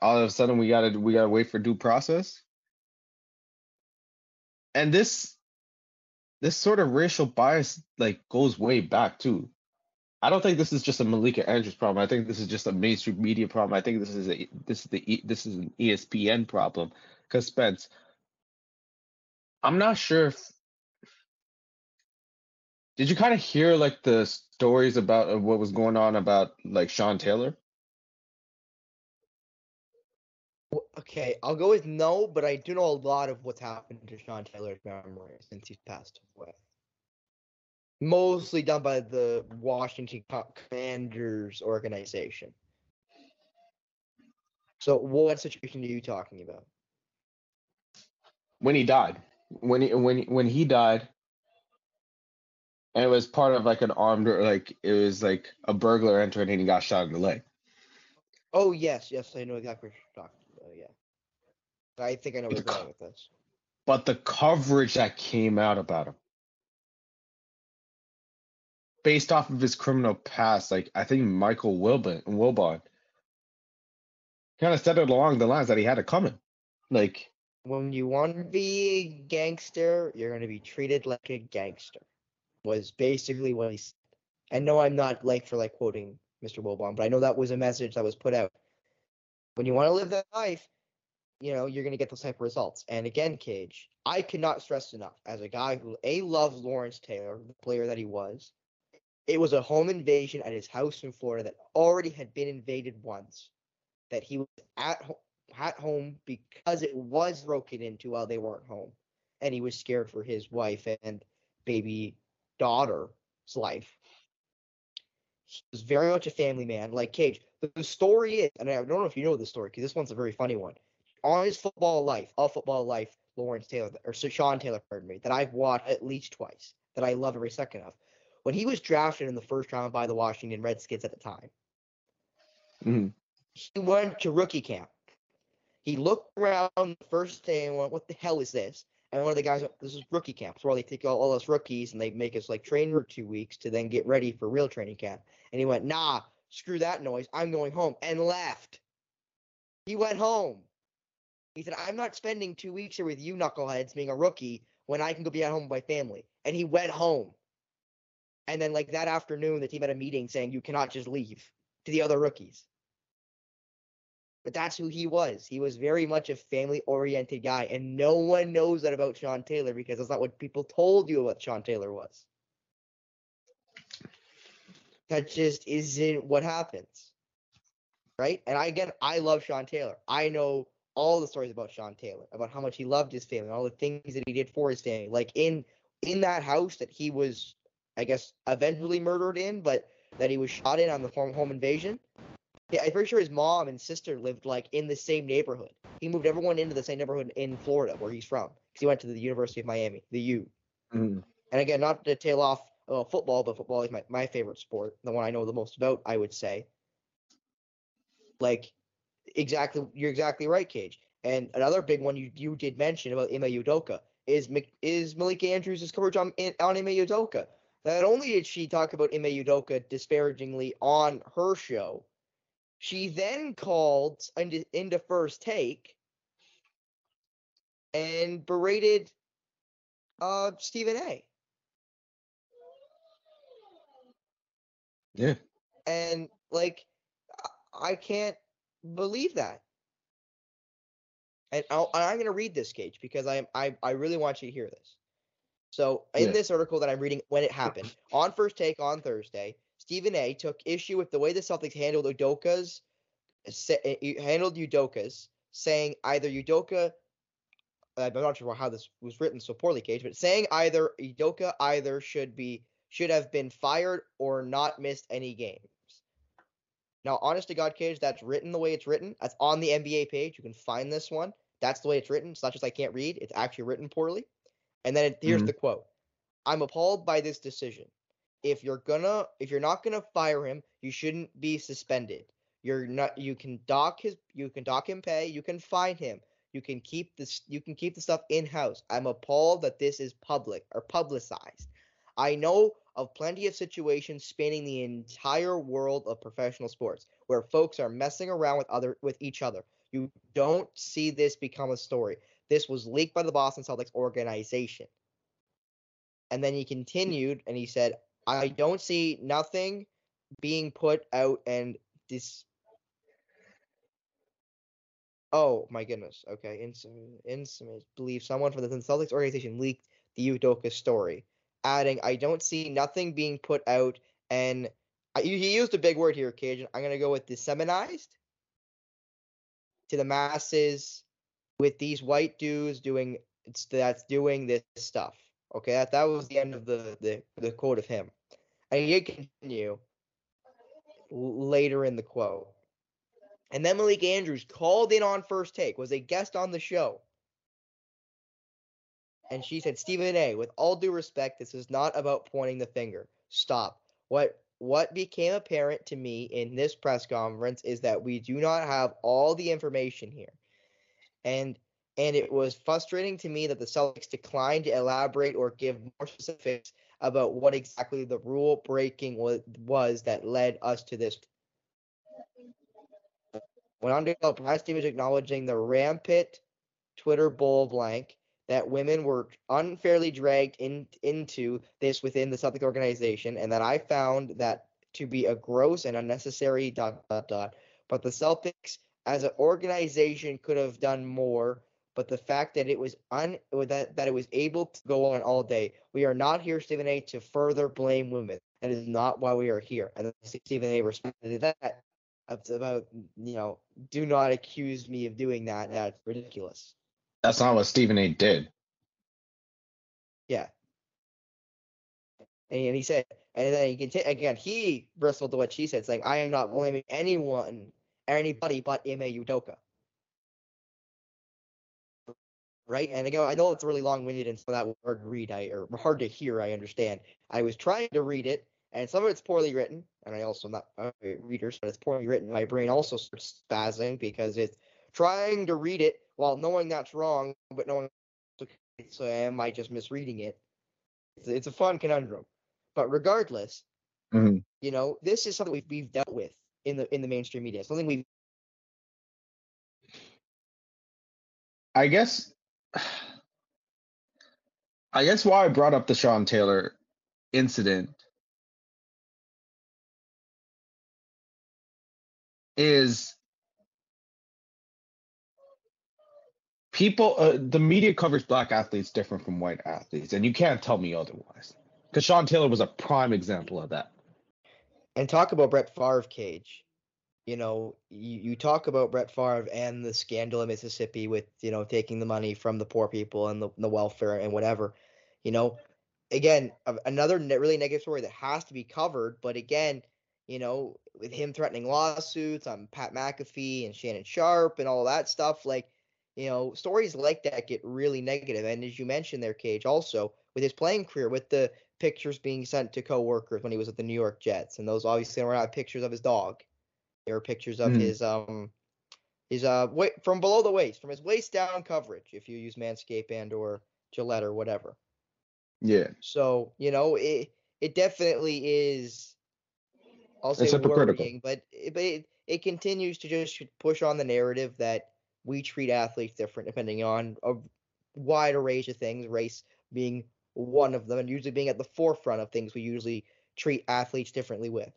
all of a sudden we gotta we gotta wait for due process. And this this sort of racial bias like goes way back too. I don't think this is just a Malika Andrews problem. I think this is just a mainstream media problem. I think this is a this is the this is an ESPN problem. Because Spence, I'm not sure if did you kind of hear like the stories about uh, what was going on about like Sean Taylor? Okay, I'll go with no, but I do know a lot of what's happened to Sean Taylor's memory since he's passed away. Mostly done by the Washington Commanders organization. So, what situation are you talking about? When he died, when he when he- when he died, and it was part of like an armed like it was like a burglar entered and he got shot in the leg. Oh yes, yes, I know exactly what you're talking about. Yeah, I think I know It's going with this. But the coverage that came out about him, based off of his criminal past, like I think Michael Wilbon Wilbon kind of said it along the lines that he had it coming. Like When you want to be a gangster, you're going to be treated like a gangster. Was basically what he said. And no, I'm not like for like quoting Mr. Wilbon, but I know that was a message that was put out. When you want to live that life, you know, you're going to get those type of results. And again, Cage, I cannot stress enough as a guy who a loves Lawrence Taylor, the player that he was. It was a home invasion at his house in Florida that already had been invaded once. That he was at ho- at home because it was broken into while they weren't home, and he was scared for his wife and baby daughter's life. He was very much a family man, like Cage. The, the story is, and I don't know if you know this story because this one's a very funny one. On his football life, all football life, Lawrence Taylor or Sean Taylor, pardon me, that I've watched at least twice, that I love every second of. When he was drafted in the first round by the Washington Redskins at the time, mhm. he went to rookie camp. He looked around the first day and went, "What the hell is this?" And one of the guys, "This is rookie camp. It's where they take all, all us rookies and they make us like train for two weeks to then get ready for real training camp." And he went, "Nah, screw that noise. I'm going home," and left. He went home. He said, "I'm not spending two weeks here with you knuckleheads being a rookie when I can go be at home with my family." And he went home. And then, like that afternoon, the team had a meeting saying, "You cannot just leave." To the other rookies. But that's who he was. He was very much a family oriented guy. And no one knows that about Sean Taylor because that's not what people told you what Sean Taylor was. That just isn't what happens. Right? And I again I love Sean Taylor. I know all the stories about Sean Taylor, about how much he loved his family, all the things that he did for his family. Like in in that house that he was, I guess, eventually murdered in, but that he was shot in on the home invasion. I'm pretty sure his mom and sister lived like in the same neighborhood. He moved everyone into the same neighborhood in Florida, where he's from, because he went to the University of Miami, the U. Mhm. And again, not to tail off uh, football, but football is my, my favorite sport, the one I know the most about, I would say. Like, exactly, you're exactly right, Cage. And another big one you, you did mention about Ime Udoka is is Malika Andrews' coverage on on Ime Udoka. Not only did she talk about Ime Udoka disparagingly on her show, she then called into, into first take and berated uh Stephen A. Yeah. And like I can't believe that. And I'll, I'm going to read this, Cage, because I, I I really want you to hear this. So in Yeah. this article that I'm reading, when it happened on First Take on Thursday, Stephen A. took issue with the way the Celtics handled Udoka's eh, handled Udoka's, saying either Udoka. I'm not sure how this was written so poorly, Cage, but saying either Udoka either should be should have been fired or not missed any games. Now, honest to God, Cage, that's written the way it's written. That's on the NBA page. You can find this one. That's the way it's written. It's not just I can't read. It's actually written poorly. And then it, here's Mhm. the quote: "I'm appalled by this decision. If you're gonna, if you're not gonna fire him, you shouldn't be suspended. You're not. You can dock his. You can dock him pay. You can fine him. You can keep this. You can keep the stuff in house. I'm appalled that this is public or publicized. I know of plenty of situations spanning the entire world of professional sports where folks are messing around with other with each other. You don't see this become a story. This was leaked by the Boston Celtics organization. And then he mm. continued and he said, I don't see nothing being put out and this Oh my goodness. Okay. Insum Insum believe someone from the Celtics organization leaked the Udoka story, adding, I don't see nothing being put out and he used a big word here, Kajan. I'm gonna go with disseminized to the masses with these white dudes doing it's that's doing this stuff. Okay, that, that was the end of the, the the quote of him. And he did continue later in the quote. And then Malika Andrews called in on first take, was a guest on the show. And she said, Stephen A, with all due respect, this is not about pointing the finger. Stop. What what became apparent to me in this press conference is that we do not have all the information here. And and it was frustrating to me that the Celtics declined to elaborate or give more specifics about what exactly the rule breaking was, that led us to this. To develop last was acknowledging the rampant Twitter bull blank that women were unfairly dragged in, into this within the Celtics organization, and that I found that to be a gross and unnecessary dot dot dot. But the Celtics as an organization could have done more. But the fact that it was un that, that it was able to go on all day. We are not here, Stephen A, to further blame women. That is not why we are here. And Stephen A responded to that. About you know, do not accuse me of doing that. That's ridiculous. That's not what Stephen A. did. Yeah. And, he said, and then he continued again. He bristled to what she said, saying, "I am not blaming anyone, anybody but Ime Udoka." Right, and again, I know it's really long-winded and some of that hard to read, I or hard to hear. I understand. I was trying to read it, and some of it's poorly written, and I also am not a reader, so it's poorly written. My brain also starts spazzing because it's trying to read it while knowing that's wrong, but knowing so am I just misreading it? It's, it's a fun conundrum. But regardless, Mhm. you know, this is something we've, we've dealt with in the in the mainstream media. Something we've I guess I guess why I brought up the Sean Taylor incident is people uh, the media covers black athletes different from white athletes and you can't tell me otherwise because Sean Taylor was a prime example of that. and talk about Brett Favre cage. You know, you, you talk about Brett Favre and the scandal in Mississippi with, you know, taking the money from the poor people and the, the welfare and whatever. You know, again, another ne- really negative story that has to be covered. But again, you know, with him threatening lawsuits on Pat McAfee and Shannon Sharpe and all that stuff, like, you know, stories like that get really negative. And as you mentioned there, Cage, also with his playing career, with the pictures being sent to coworkers when he was at the New York Jets, and those obviously were not pictures of his dog. They were pictures of Mhm. his um his uh wa- from below the waist, from his waist down coverage, if you use Manscaped and or Gillette or whatever. Yeah. So you know it it definitely is. I'll say It's worrying, but it, but it, it continues to just push on the narrative that we treat athletes different depending on a wide range of things, race being one of them, and usually being at the forefront of things we usually treat athletes differently with.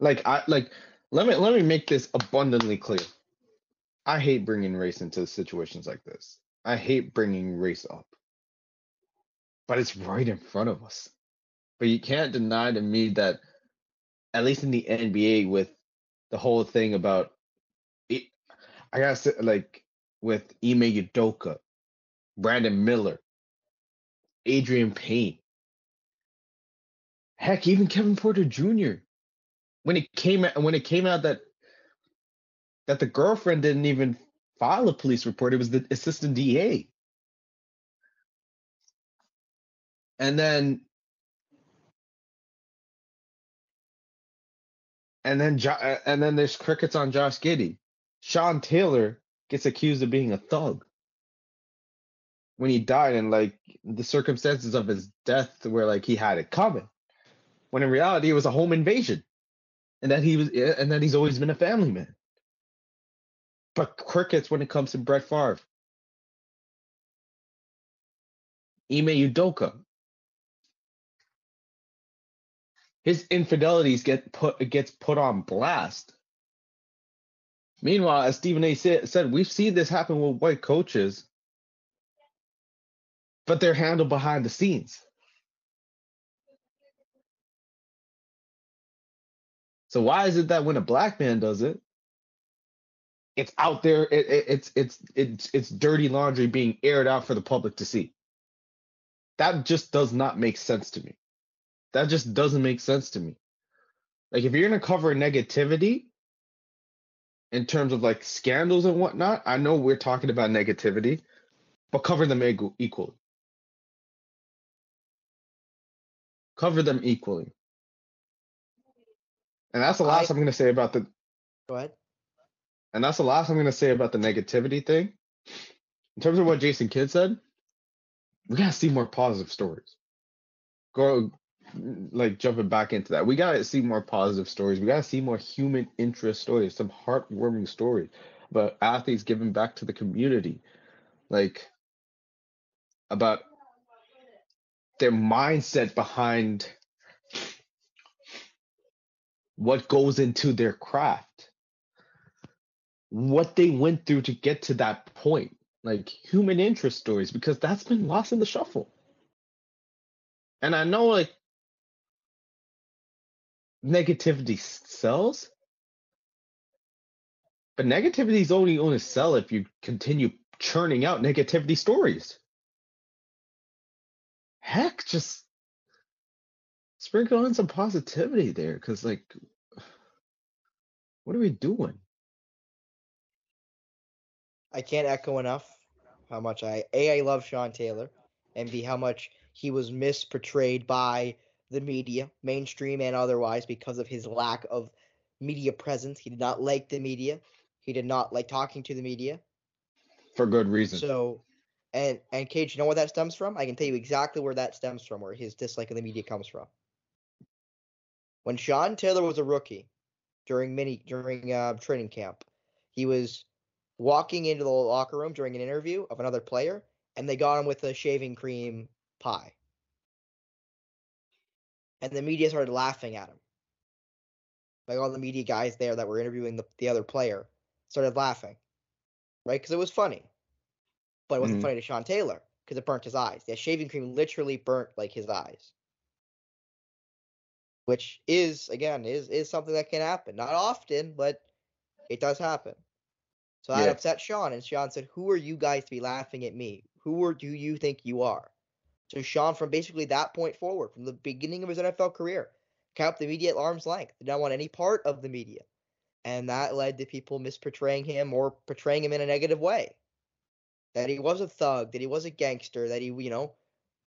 Like I like let me let me make this abundantly clear. I hate bringing race into situations like this. I hate bringing race up. But it's right in front of us. But you can't deny to me that at least in the NBA with the whole thing about I gotta say like with Ime Udoka, Brandon Miller, Adreian Payne, heck, even Kevin Porter Jr. When it came out, when it came out that that the girlfriend didn't even file a police report, it was the assistant DA. And then and then jo- and then there's crickets on Josh Giddey. Sean Taylor gets accused of being a thug when he died and like the circumstances of his death were like he had it coming when in reality it was a home invasion and that he was and that he's always been a family man. But crickets when it comes to Brett Favre. Ime Udoka. His infidelities get put gets put on blast. Meanwhile as Stephen A said we've seen this happen with white coaches but they're handled behind the scenes. So why is it that when a black man does it, it's out there, it, it, it's it's it's it's dirty laundry being aired out for the public to see? That just does not make sense to me. That just doesn't make sense to me. Like if you're gonna cover negativity in terms of like scandals and whatnot, I know we're talking about negativity, but cover them equally. cover them equally. And that's the last I, am going to say about the. Go ahead. And that's the last I'm going to say about the negativity thing. In terms of what Jason Kidd said, we got to see more positive stories. Go, like, jumping back into that. We got to see more positive stories. We got to see more human interest stories, some heartwarming stories about athletes giving back to the community. Like, about their mindset behind what goes into their craft what they went through to get to that point like human interest stories because that's been lost in the shuffle. And i know like negativity sells. But negativity is only going to sell if you continue churning out negativity stories. Heck, just sprinkle in some positivity there. Because, like, what are we doing? I can't echo enough how much I a I love Sean Taylor, and b how much he was misportrayed by the media, mainstream and otherwise, because of his lack of media presence. He did not like the media. He did not like talking to the media. For good reason. So and and Cage, you know where that stems from? I can tell you exactly where that stems from, where his dislike of the media comes from. When Sean Taylor was a rookie during mini during uh, training camp, he was walking into the locker room during an interview of another player, and they got him with a shaving cream pie. And the media started laughing at him. Like all the media guys there that were interviewing the, the other player started laughing, right? Because it was funny but it wasn't mm funny to Sean Taylor because it burnt his eyes. That shaving cream literally burnt like his eyes, which is again is is something that can happen. Not often, but it does happen. So that yeah. upset Sean, and Sean said, "Who are you guys to be laughing at me? Who do you think you are?" So Sean, from basically that point forward, from the beginning of his NFL career, kept the media at arm's length. Did not want any part of the media, and that led to people misportraying him or portraying him in a negative way that he was a thug, that he was a gangster, that he, you know,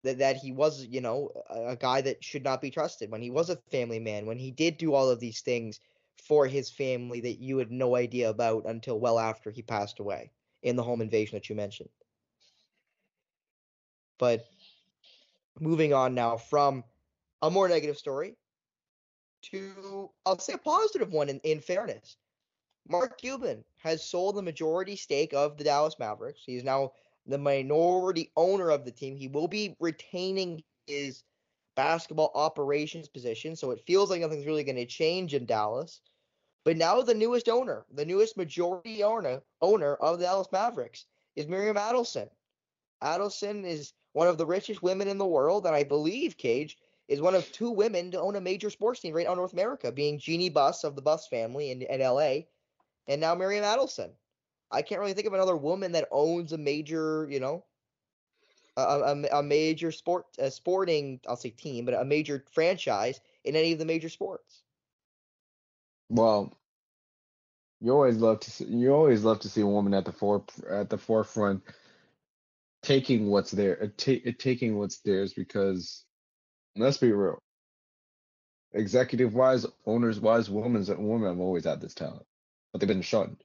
that that he was, you know, a, a guy that should not be trusted. When he was a family man, when he did do all of these things for his family that you had no idea about until well after he passed away in the home invasion that you mentioned. But moving on now from a more negative story to I'll say a positive one in, in fairness. Mark Cuban has sold the majority stake of the Dallas Mavericks. He is now the minority owner of the team. He will be retaining his basketball operations position, so it feels like nothing's really going to change in Dallas. But now the newest owner, the newest majority owner owner of the Dallas Mavericks is Miriam Adelson. Adelson is one of the richest women in the world, and I believe Cage is one of two women to own a major sports team right now in North America, being Jeannie Buss of the Buss family in, in LA, and now Miriam Adelson. I can't really think of another woman that owns a major, you know, a, a, a major sport, a sporting, I'll say team, but a major franchise in any of the major sports. Well, you always love to see, you always love to see a woman at the fore at the forefront taking what's there, uh, ta- uh, taking what's theirs because let's be real. Executive wise, owners wise, women's women have always had this talent, but they've been shunned.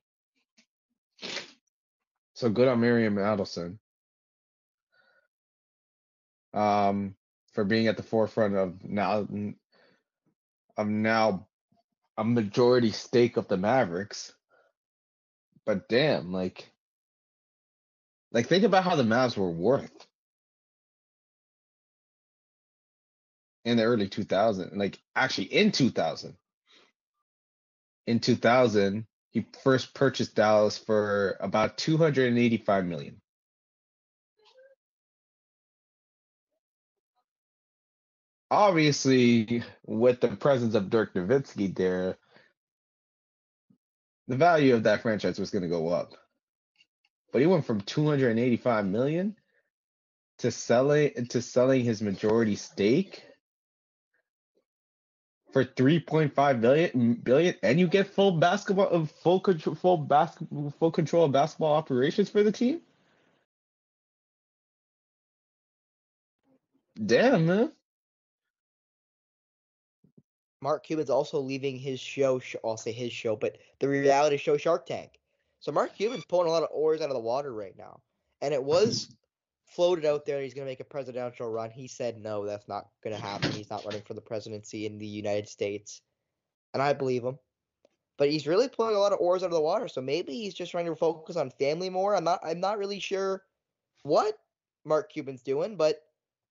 So good on Miriam Adelson. Um, for being at the forefront of now of now a majority stake of the Mavericks. But damn, like like think about how the Mavs were worth in the early 2000s. Like actually in 2000. In 2000, he first purchased Dallas for about 285 million. Obviously, with the presence of Dirk Nowitzki there, the value of that franchise was going to go up. But he went from 285 million to selling to selling his majority stake for 3.5 billion billion and you get full basketball uh, full control full basketball full control of basketball operations for the team damn man Mark Cuban's also leaving his show. I'll say his show, but the reality show Shark Tank. So Mark Cuban's pulling a lot of oars out of the water right now, and it was floated out there he's going to make a presidential run. He said no, that's not going to happen. He's not running for the presidency in the United States, and I believe him. But he's really pulling a lot of oars out of the water. So maybe he's just trying to focus on family more. I'm not. I'm not really sure what Mark Cuban's doing, but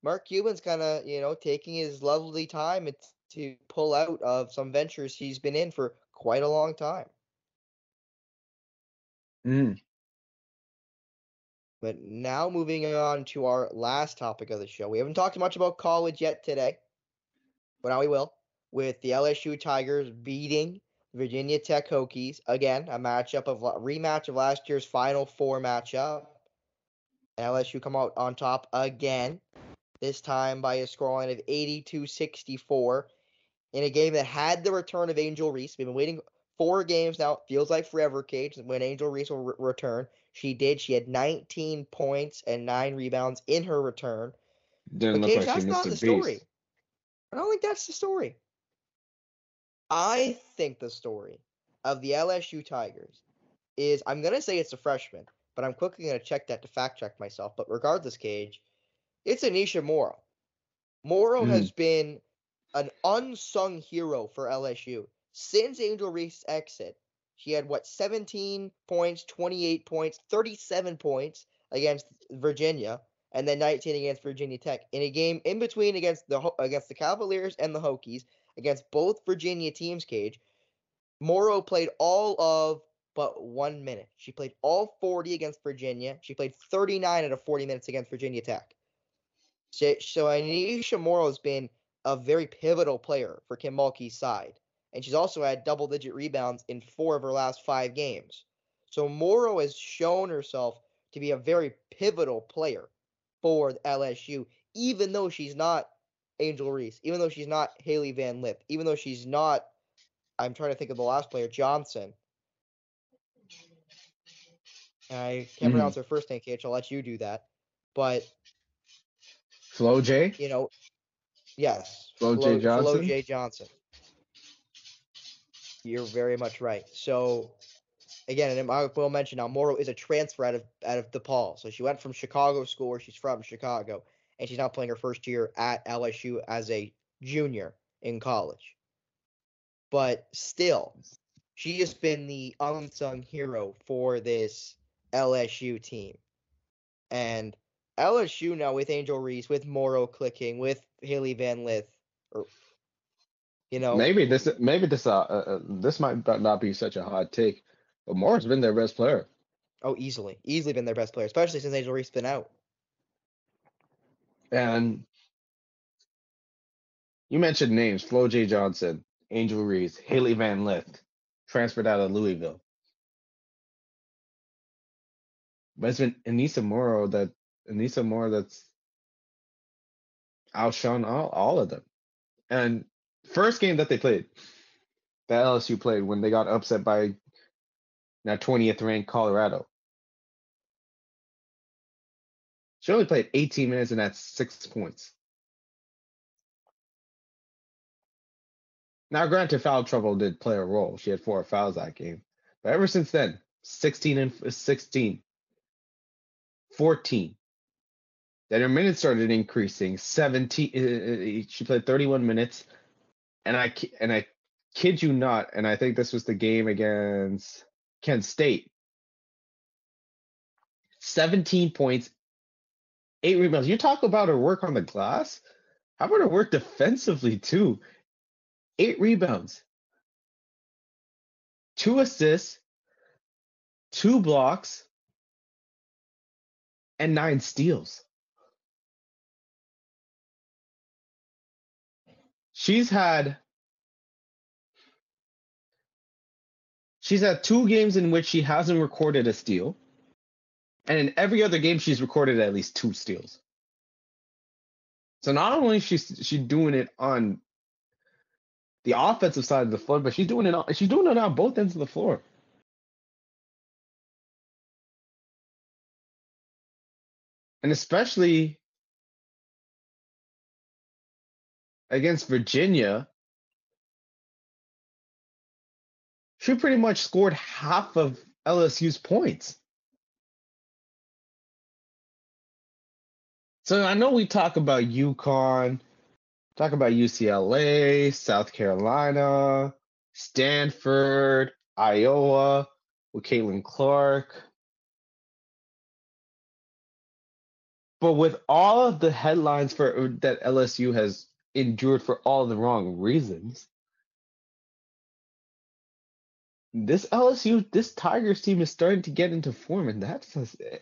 Mark Cuban's kind of you know taking his lovely time to pull out of some ventures he's been in for quite a long time. Mm. But now moving on to our last topic of the show. We haven't talked much about college yet today, but now we will with the LSU Tigers beating Virginia Tech Hokies again, a matchup of rematch of last year's Final Four matchup. LSU come out on top again, this time by a scoreline of 82-64 in a game that had the return of Angel Reese. We've been waiting four games now. Feels like forever, Cage, when Angel Reese will re- return. She did. She had 19 points and nine rebounds in her return. Didn't but look Cage, like that's not the a beat. story. I don't think that's the story. I think the story of the LSU Tigers is I'm gonna say it's a freshman, but I'm quickly gonna check that to fact check myself. But regardless, Cage, it's Aneesah Morrow. Morrow Mm. has been an unsung hero for LSU since Angel Reese's exit. She had what 17 points, 28 points, 37 points against Virginia, and then 19 against Virginia Tech in a game in between against the against the Cavaliers and the Hokies against both Virginia teams. Cage Morrow played all of but one minute. She played all 40 against Virginia. She played 39 out of 40 minutes against Virginia Tech. So, so Aneesah Morrow has been a very pivotal player for Kim Mulkey's side. And she's also had double digit rebounds in four of her last five games. So Morrow has shown herself to be a very pivotal player for LSU, even though she's not Angel Reese, even though she's not Hailey Van Lith, even though she's not, I'm trying to think of the last player, Johnson. I can't Mhm. pronounce her first name, Kate. I'll let you do that. But Flo J. you know, yes, Flo J. Flo Johnson? J. Johnson. You're very much right. So, again, and I will mention now, Morrow is a transfer out of out of DePaul. So she went from Chicago school, where she's from, Chicago, and she's now playing her first year at LSU as a junior in college. But still, she has been the unsung hero for this LSU team. And LSU now with Angel Reese, with Morrow clicking, with Hailey Van Lith, or You know, Maybe this maybe this uh, uh uh, this might not be such a hot take, but Moore's been their best player. oh, easily, easily been their best player, especially since Angel Reese been out. And you mentioned names: Flau'jae Johnson, Angel Reese, Hailey Van Lith, transferred out of Louisville. But it's been Aneesah Morrow that Aneesah Moore that's outshone all, all of them. And first game that they played, that LSU played when they got upset by now 20th ranked Colorado. She only played 18 minutes and that's six points. Now, granted, foul trouble did play a role. She had four fouls that game. But ever since then, 16 and 16, 14. Then her minutes started increasing. 17. uh, uh, She played 31 minutes, and I and I kid you not. And I think this was the game against Kent State. 17 points, eight rebounds. You talk about her work on the glass. How about her work defensively too? Eight rebounds, two assists, two blocks, and nine steals. She's had she's had two games in which she hasn't recorded a steal. And in every other game she's recorded at least two steals. So not only is she she's doing it on the offensive side of the floor, but she's doing it on she's doing it on both ends of the floor. And especially against Virginia, she pretty much scored half of LSU's points. So I know we talk about UConn, talk about UCLA, South Carolina, Stanford, Iowa with Caitlin Clark. But with all of the headlines for that LSU has endured for all the wrong reasons, this LSU, this Tigers team is starting to get into form, and that's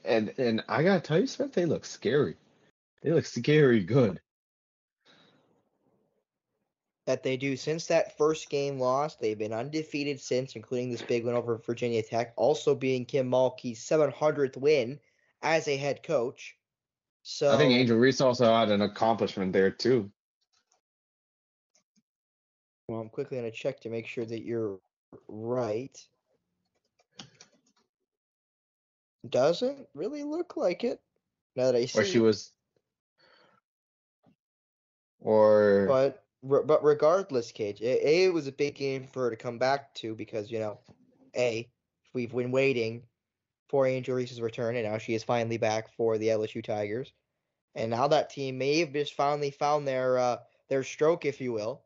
and and I gotta tell you, Smith, they look scary. They look scary good. that they do since that first game loss. They've been undefeated since, including this big win over Virginia Tech, also being Kim Mulkey's 700th win as a head coach. So I think Angel Reese also had an accomplishment there too. Well, I'm quickly going to check to make sure that you're right. Doesn't really look like it. Now that I see, Or she was or but but regardless, Cage, a, a it was a big game for her to come back to because you know, a we've been waiting for Angel Reese's return, and now she is finally back for the LSU Tigers, and now that team may have just finally found their uh, their stroke, if you will.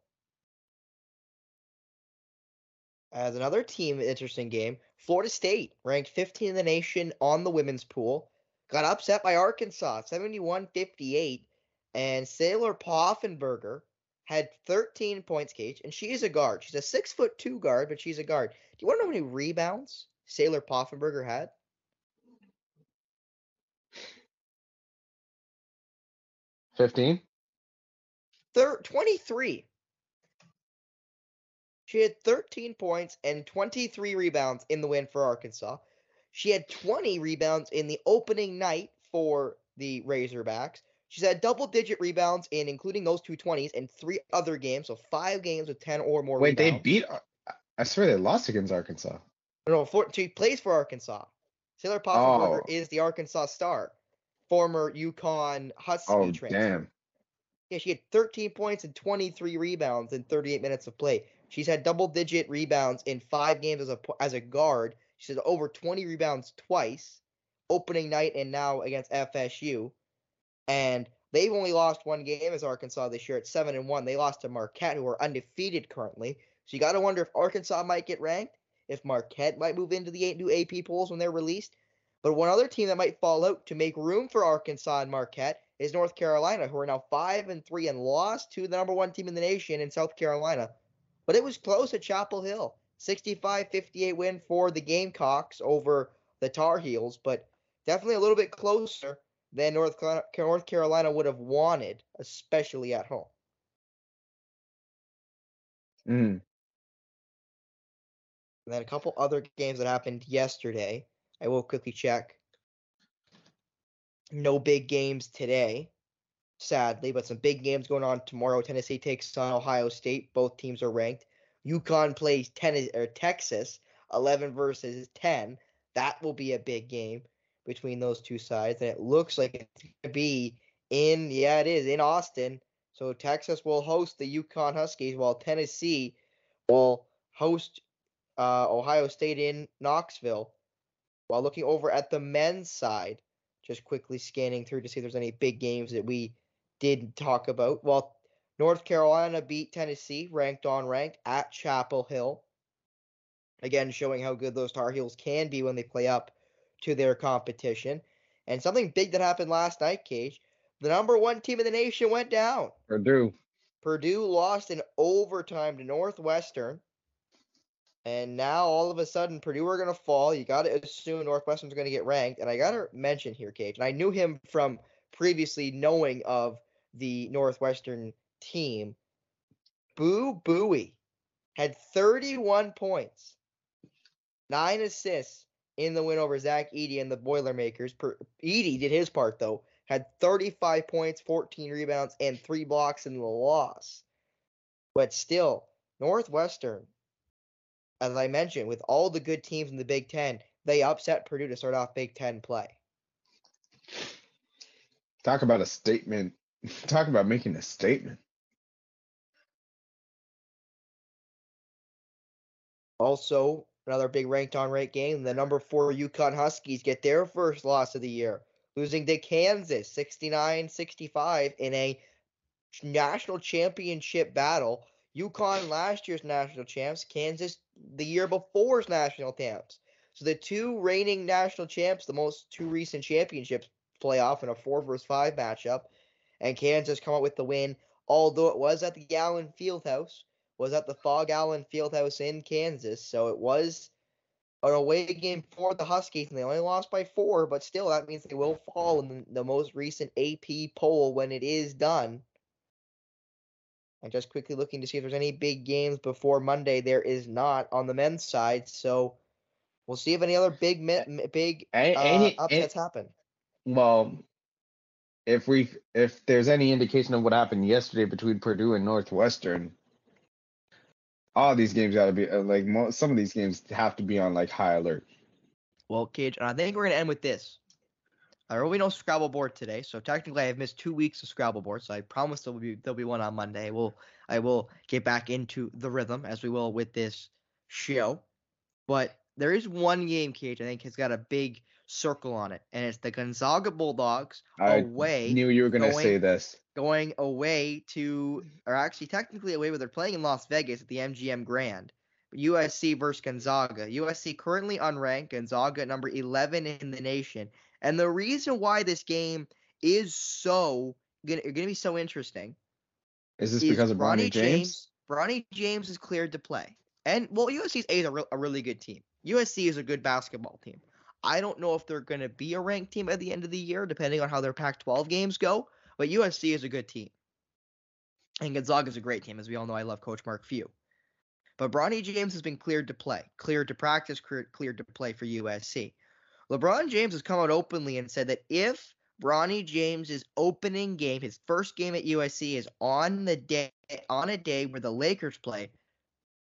As another team, interesting game, Florida State ranked 15 in the nation on the women's pool, got upset by Arkansas, 71-58, and Saylor Poffenberger had 13 points, Cage, and she is a guard. She's a six foot two guard, but she's a guard. Do you want to know how many rebounds Saylor Poffenberger had? fifteen. Thir- 23. She had 13 points and 23 rebounds in the win for Arkansas. She had 20 rebounds in the opening night for the Razorbacks. She's had double digit rebounds in including those two 20s in three other games, so five games with 10 or more Wait, they beat I swear they lost against Arkansas. No, for, she plays for Arkansas. Taylor Poffenberger Oh. is the Arkansas star, former UConn Husky Oh transfer. damn. Yeah, she had 13 points and 23 rebounds in 38 minutes of play. She's had double-digit rebounds in five games as a as a guard. She's had over 20 rebounds twice, opening night and now against FSU. And they've only lost one game as Arkansas this year at seven and one. They lost to Marquette, who are undefeated currently. So you got to wonder if Arkansas might get ranked, if Marquette might move into the new AP polls when they're released. But one other team that might fall out to make room for Arkansas and Marquette is North Carolina, who are now five and three and lost to the number one team in the nation in South Carolina. But it was close at Chapel Hill. 65-58 win for the Gamecocks over the Tar Heels, but definitely a little bit closer than North North Carolina would have wanted, especially at home. Mm. And then a couple other games that happened yesterday. I will quickly check. No big games today, sadly, but some big games going on tomorrow. Tennessee takes on Ohio State. Both teams are ranked. UConn plays or Texas, 11 versus 10. That will be a big game between those two sides, and it looks like it's going to be in yeah, it is in Austin. So Texas will host the UConn Huskies, while Tennessee will host uh, Ohio State in Knoxville. While looking over at the men's side, just quickly scanning through to see if there's any big games that we did talk about. Well, North Carolina beat Tennessee, ranked on ranked at Chapel Hill. Again, showing how good those Tar Heels can be when they play up to their competition. And something big that happened last night, Cage. The number one team in the nation went down. Purdue. Purdue lost in overtime to Northwestern. And now all of a sudden, Purdue are going to fall. You got to assume Northwestern's going to get ranked. And I got to mention here, Cage, and I knew him from previously knowing of the Northwestern team. Boo Buie had 31 points, nine assists in the win over Zach Edey and the Boilermakers. Edey did his part, though, had 35 points, 14 rebounds, and three blocks in the loss. But still, Northwestern as I mentioned, with all the good teams in the Big Ten, they upset Purdue to start off Big Ten play. Talk about a statement. Talk about making a statement. Also, another big ranked on rate game. The number four UConn Huskies get their first loss of the year, losing to Kansas 69 65 in a national championship battle UConn last year's national champs, Kansas the year before's national champs. So the two reigning national champs, the most two recent championships playoff in a four versus five matchup, and Kansas come out with the win. Although it was at the Allen Fieldhouse, was at the Phog Allen Fieldhouse in Kansas, so it was an away game for the Huskies, and they only lost by four. But still, that means they will fall in the, the most recent AP poll when it is done. And just quickly looking to see if there's any big games before Monday. There is not on the men's side, so we'll see if any other big big uh, any, upsets any, happen. Well, if we if there's any indication of what happened yesterday between Purdue and Northwestern, all these games got to be uh, like some of these games have to be on like high alert. Well, Cage, and I think we're gonna end with this. There will be no Scrabble board today, so technically I have missed two weeks of Scrabble board. So I promise there will be there'll be one on Monday. We'll I will get back into the rhythm as we will with this show. But there is one game, Cage, I think has got a big circle on it, and it's the Gonzaga Bulldogs I away. Knew you were gonna going, say this. Going away to, or actually technically away, but they're playing in Las Vegas at the MGM Grand. USC versus Gonzaga. USC currently unranked, Gonzaga number 11 in the nation. And the reason why this game is so gonna, gonna be so interesting is this is because of Bronny James? James? Bronny James is cleared to play, and well, USC's A is a, re- a really good team. USC is a good basketball team. I don't know if they're going to be a ranked team at the end of the year, depending on how their Pac-12 games go. But USC is a good team, and Gonzaga is a great team, as we all know. I love Coach Mark Few. But Bronny James has been cleared to play, cleared to practice, cleared, to play for USC. LeBron James has come out openly and said that if Bronny James' opening game, his first game at USC, is on the day on a day where the Lakers play,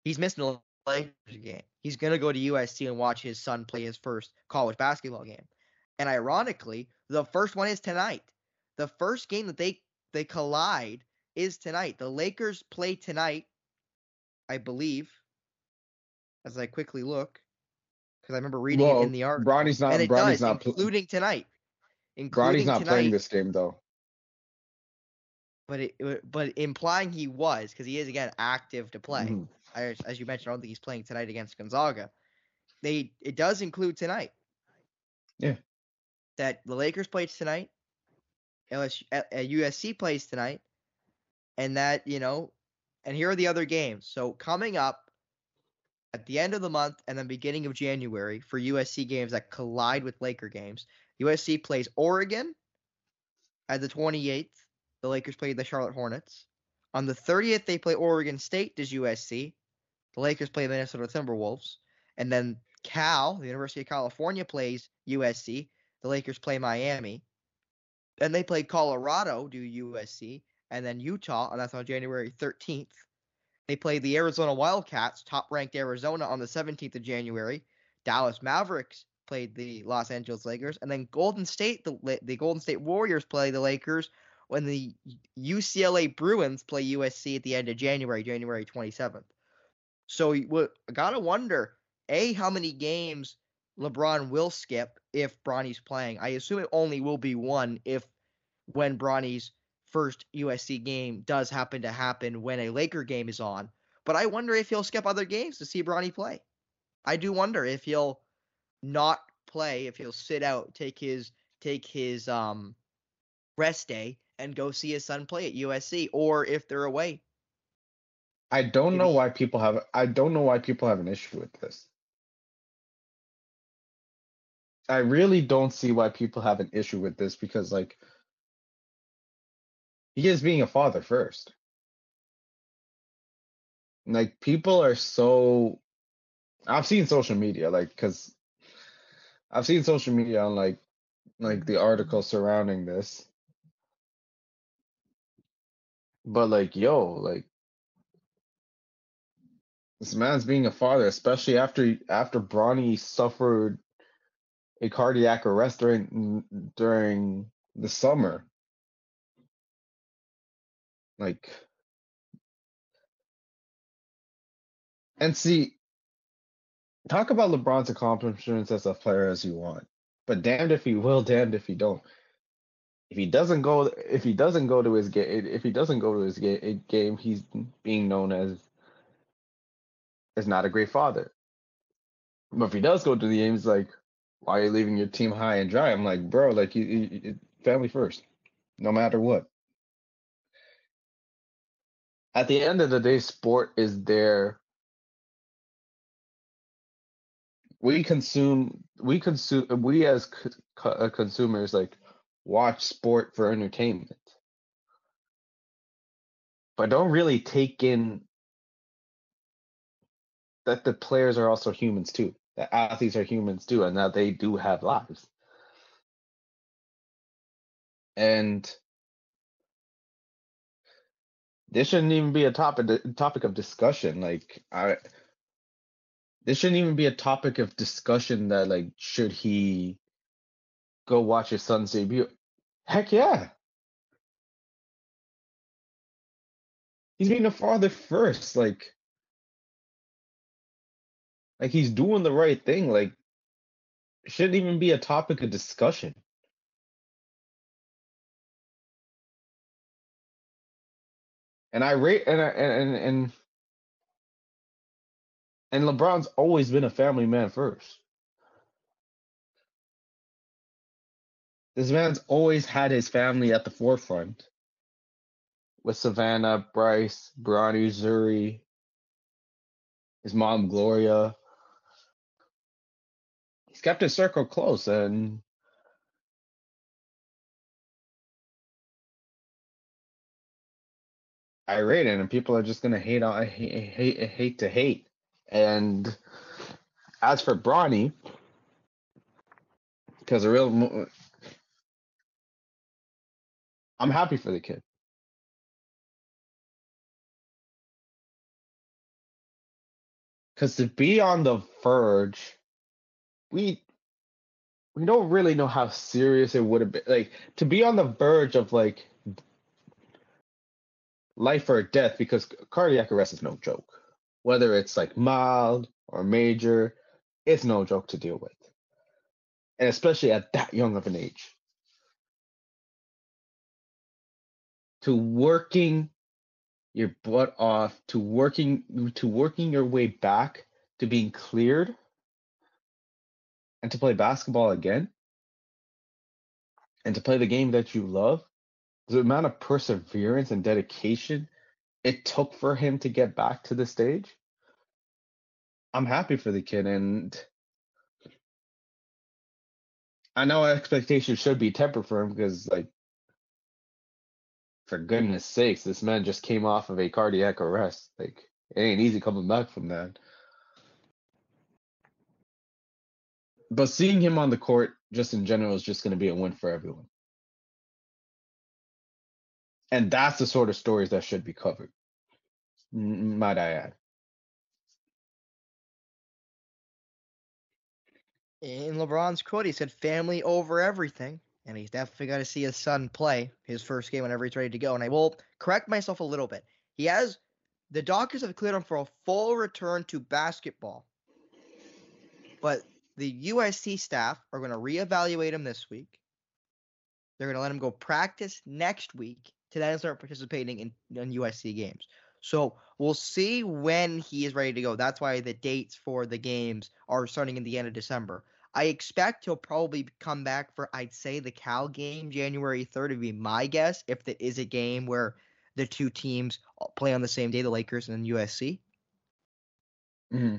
he's missing Lakers game. He's gonna go to USC and watch his son play his first college basketball game. And ironically, the first one is tonight. The first game that they they collide is tonight. The Lakers play tonight, I believe. As I quickly look because I remember reading well, it in the article. Bronny's not. And it Bronny's does, not including tonight. Including Bronny's not tonight, playing this game though. But it, but implying he was because he is again active to play. Mm-hmm. I, as you mentioned, I don't think he's playing tonight against Gonzaga. They it does include tonight. Yeah. That the Lakers plays tonight. LSU, USC plays tonight, and that you know And here are the other games. So coming up at the end of the month and then beginning of January for USC games that collide with Laker games, USC plays Oregon at the 28th. The Lakers play the Charlotte Hornets. On the 30th, they play Oregon State Does USC. The Lakers play Minnesota Timberwolves. And then Cal, the University of California, plays USC. The Lakers play Miami. Then they play Colorado, do USC, and then Utah, and that's on January 13th. They play the Arizona Wildcats, top ranked Arizona, on the 17th of January. Dallas Mavericks played the Los Angeles Lakers, and then Golden State, the the Golden State Warriors play the Lakers when the UCLA Bruins play USC at the end of January, January 27th. So you gotta wonder, a how many games LeBron will skip if Bronny's playing. I assume it only will be one if when Bronny's first USC game does happen to happen when a Laker game is on. But I wonder if he'll skip other games to see Bronny play. I do wonder if he'll not play, if he'll sit out, take his take his um rest day and go see his son play at USC or if they're away. I don't know why people have I don't know why people have an issue with this. I really don't see why people have an issue with this because like he is being a father first. Like people are so I've seen social media like cuz I've seen social media on like like the article surrounding this. But like yo, like this man's being a father, especially after after Bronny suffered a cardiac arrest during during the summer. Like, and see, talk about LeBron's accomplishments as a player as you want, but damned if he will, damned if he don't. If he doesn't go, if he doesn't go to his game, if he doesn't go to his ga- game, he's being known as as not a great father. But if he does go to the games, like, why are you leaving your team high and dry? I'm like, bro, like, you, you, family first, no matter what at the end of the day, sport is there. We consume, we consume, we as co- uh, consumers like watch sport for entertainment, but don't really take in that the players are also humans too. That athletes are humans too, and that they do have lives. And this shouldn't even be a topic topic of discussion. Like I this shouldn't even be a topic of discussion that like should he go watch his son's debut? Heck yeah. He's being a father first, like like he's doing the right thing. Like shouldn't even be a topic of discussion. And I rate and I, and and and LeBron's always been a family man first. This man's always had his family at the forefront. With Savannah, Bryce, Bronny, Zuri, his mom Gloria. Kept his circle close and irate and people are just gonna hate on hate, hate hate to hate. And as for Bronny, because a real, I'm happy for the kid. Because to be on the verge, we we don't really know how serious it would have been. Like to be on the verge of like life or death because cardiac arrest is no joke. Whether it's like mild or major, it's no joke to deal with. And especially at that young of an age. To working your butt off, to working to working your way back to being cleared and to play basketball again and to play the game that you love the amount of perseverance and dedication it took for him to get back to the stage. I'm happy for the kid, and I know expectations should be tempered for him because, like, for goodness sakes, this man just came off of a cardiac arrest. Like, it ain't easy coming back from that. But seeing him on the court, just in general, is just going to be a win for everyone. And that's the sort of stories that should be covered. Might I add? In LeBron's quote, he said, "Family over everything," and he's definitely got to see his son play his first game whenever he's ready to go. And I will correct myself a little bit. He has the doctors have cleared him for a full return to basketball, but the USC staff are going to reevaluate him this week. They're going to let him go practice next week to then start participating in, in USC games. So we'll see when he is ready to go. That's why the dates for the games are starting in the end of December. I expect he'll probably come back for, I'd say, the Cal game, January 3rd, would be my guess, if there is a game where the two teams play on the same day, the Lakers and USC. Mm-hmm.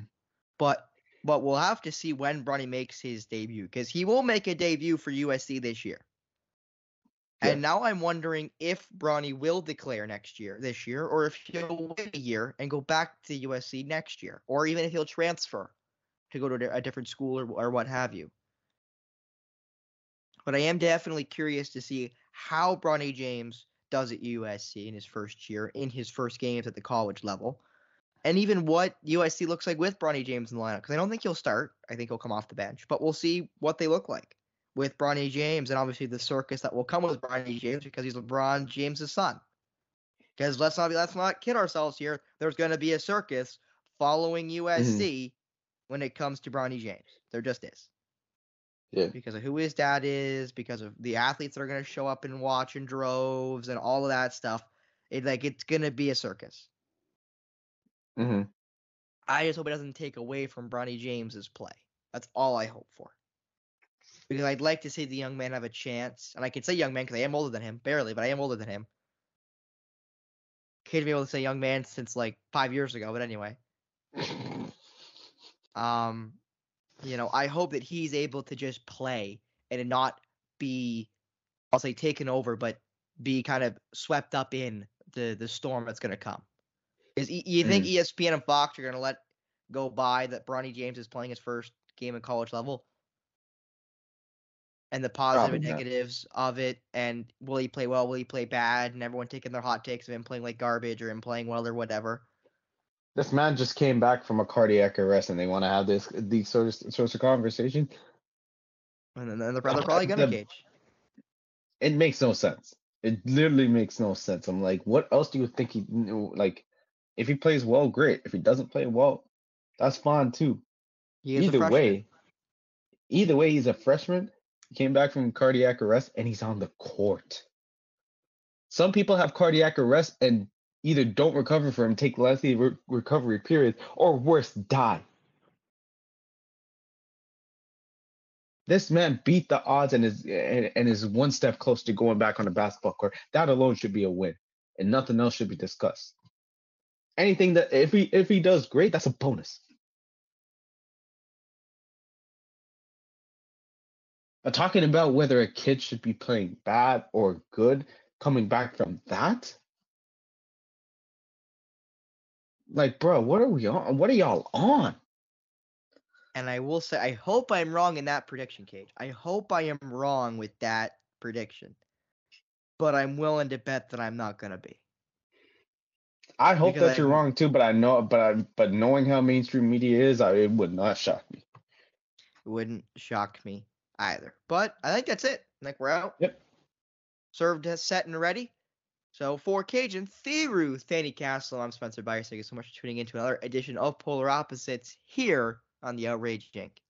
But but we'll have to see when Bronny makes his debut because he will make a debut for USC this year. Yeah. And now I'm wondering if Bronny will declare next year, this year, or if he'll wait a year and go back to USC next year, or even if he'll transfer to go to a different school or, or what have you. But I am definitely curious to see how Bronny James does at USC in his first year, in his first games at the college level, and even what USC looks like with Bronny James in the lineup. Because I don't think he'll start. I think he'll come off the bench, but we'll see what they look like with Bronny James, and obviously the circus that will come with Bronny James because he's LeBron James's son. Because let's not be, let's not kid ourselves here. There's going to be a circus following USC mm-hmm. when it comes to Bronny James. There just is Yeah. because of who his dad is, because of the athletes that are going to show up and watch in droves and all of that stuff. It like it's going to be a circus. Mm-hmm. I just hope it doesn't take away from Bronny James's play. That's all I hope for. Because I'd like to see the young man have a chance, and I can say young man because I am older than him, barely, but I am older than him. Can't be able to say young man since like five years ago, but anyway. Um, you know, I hope that he's able to just play and not be, I'll say, taken over, but be kind of swept up in the the storm that's going to come. Is you think mm. ESPN and Fox are going to let go by that Bronny James is playing his first game at college level? And the positive and Probably negatives of it, and will he play well? Will he play bad? And everyone taking their hot takes of him playing like garbage or him playing well or whatever. This man just came back from a cardiac arrest, and they want to have this these sort of sorts of conversation. And then they're, they're uh, probably gonna The- cage. It makes no sense. It literally makes no sense. I'm like, what else do you think he like? If he plays well, great. If he doesn't play well, that's fine too. Either way, either way, he's a freshman. He came back from cardiac arrest, and he's on the court. Some people have cardiac arrest and either don't recover from, take lengthy re- recovery periods, or worse, die. This man beat the odds and is and, and is one step closer to going back on the basketball court. That alone should be a win, and nothing else should be discussed. Anything that if he if he does great, that's a bonus. But talking about whether a kid should be playing bad or good, coming back from that, like, bro, what are we on? What are y'all on? And I will say, I hope I'm wrong in that prediction, Cage. I hope I am wrong with that prediction. But I'm willing to bet that I'm not gonna be. I hope Because that you're I- wrong too, but I know, but I, but knowing how mainstream media is, I, it would not shock me. It wouldn't shock me either. But I think that's it. I think we're out. Yep. Served, uh, set, and ready. So for Kajan, Thiru, Thanny Castle, I'm Spencer Byers. Thank you so much for tuning in to another edition of Polar Opposites here on the Outrage Jink.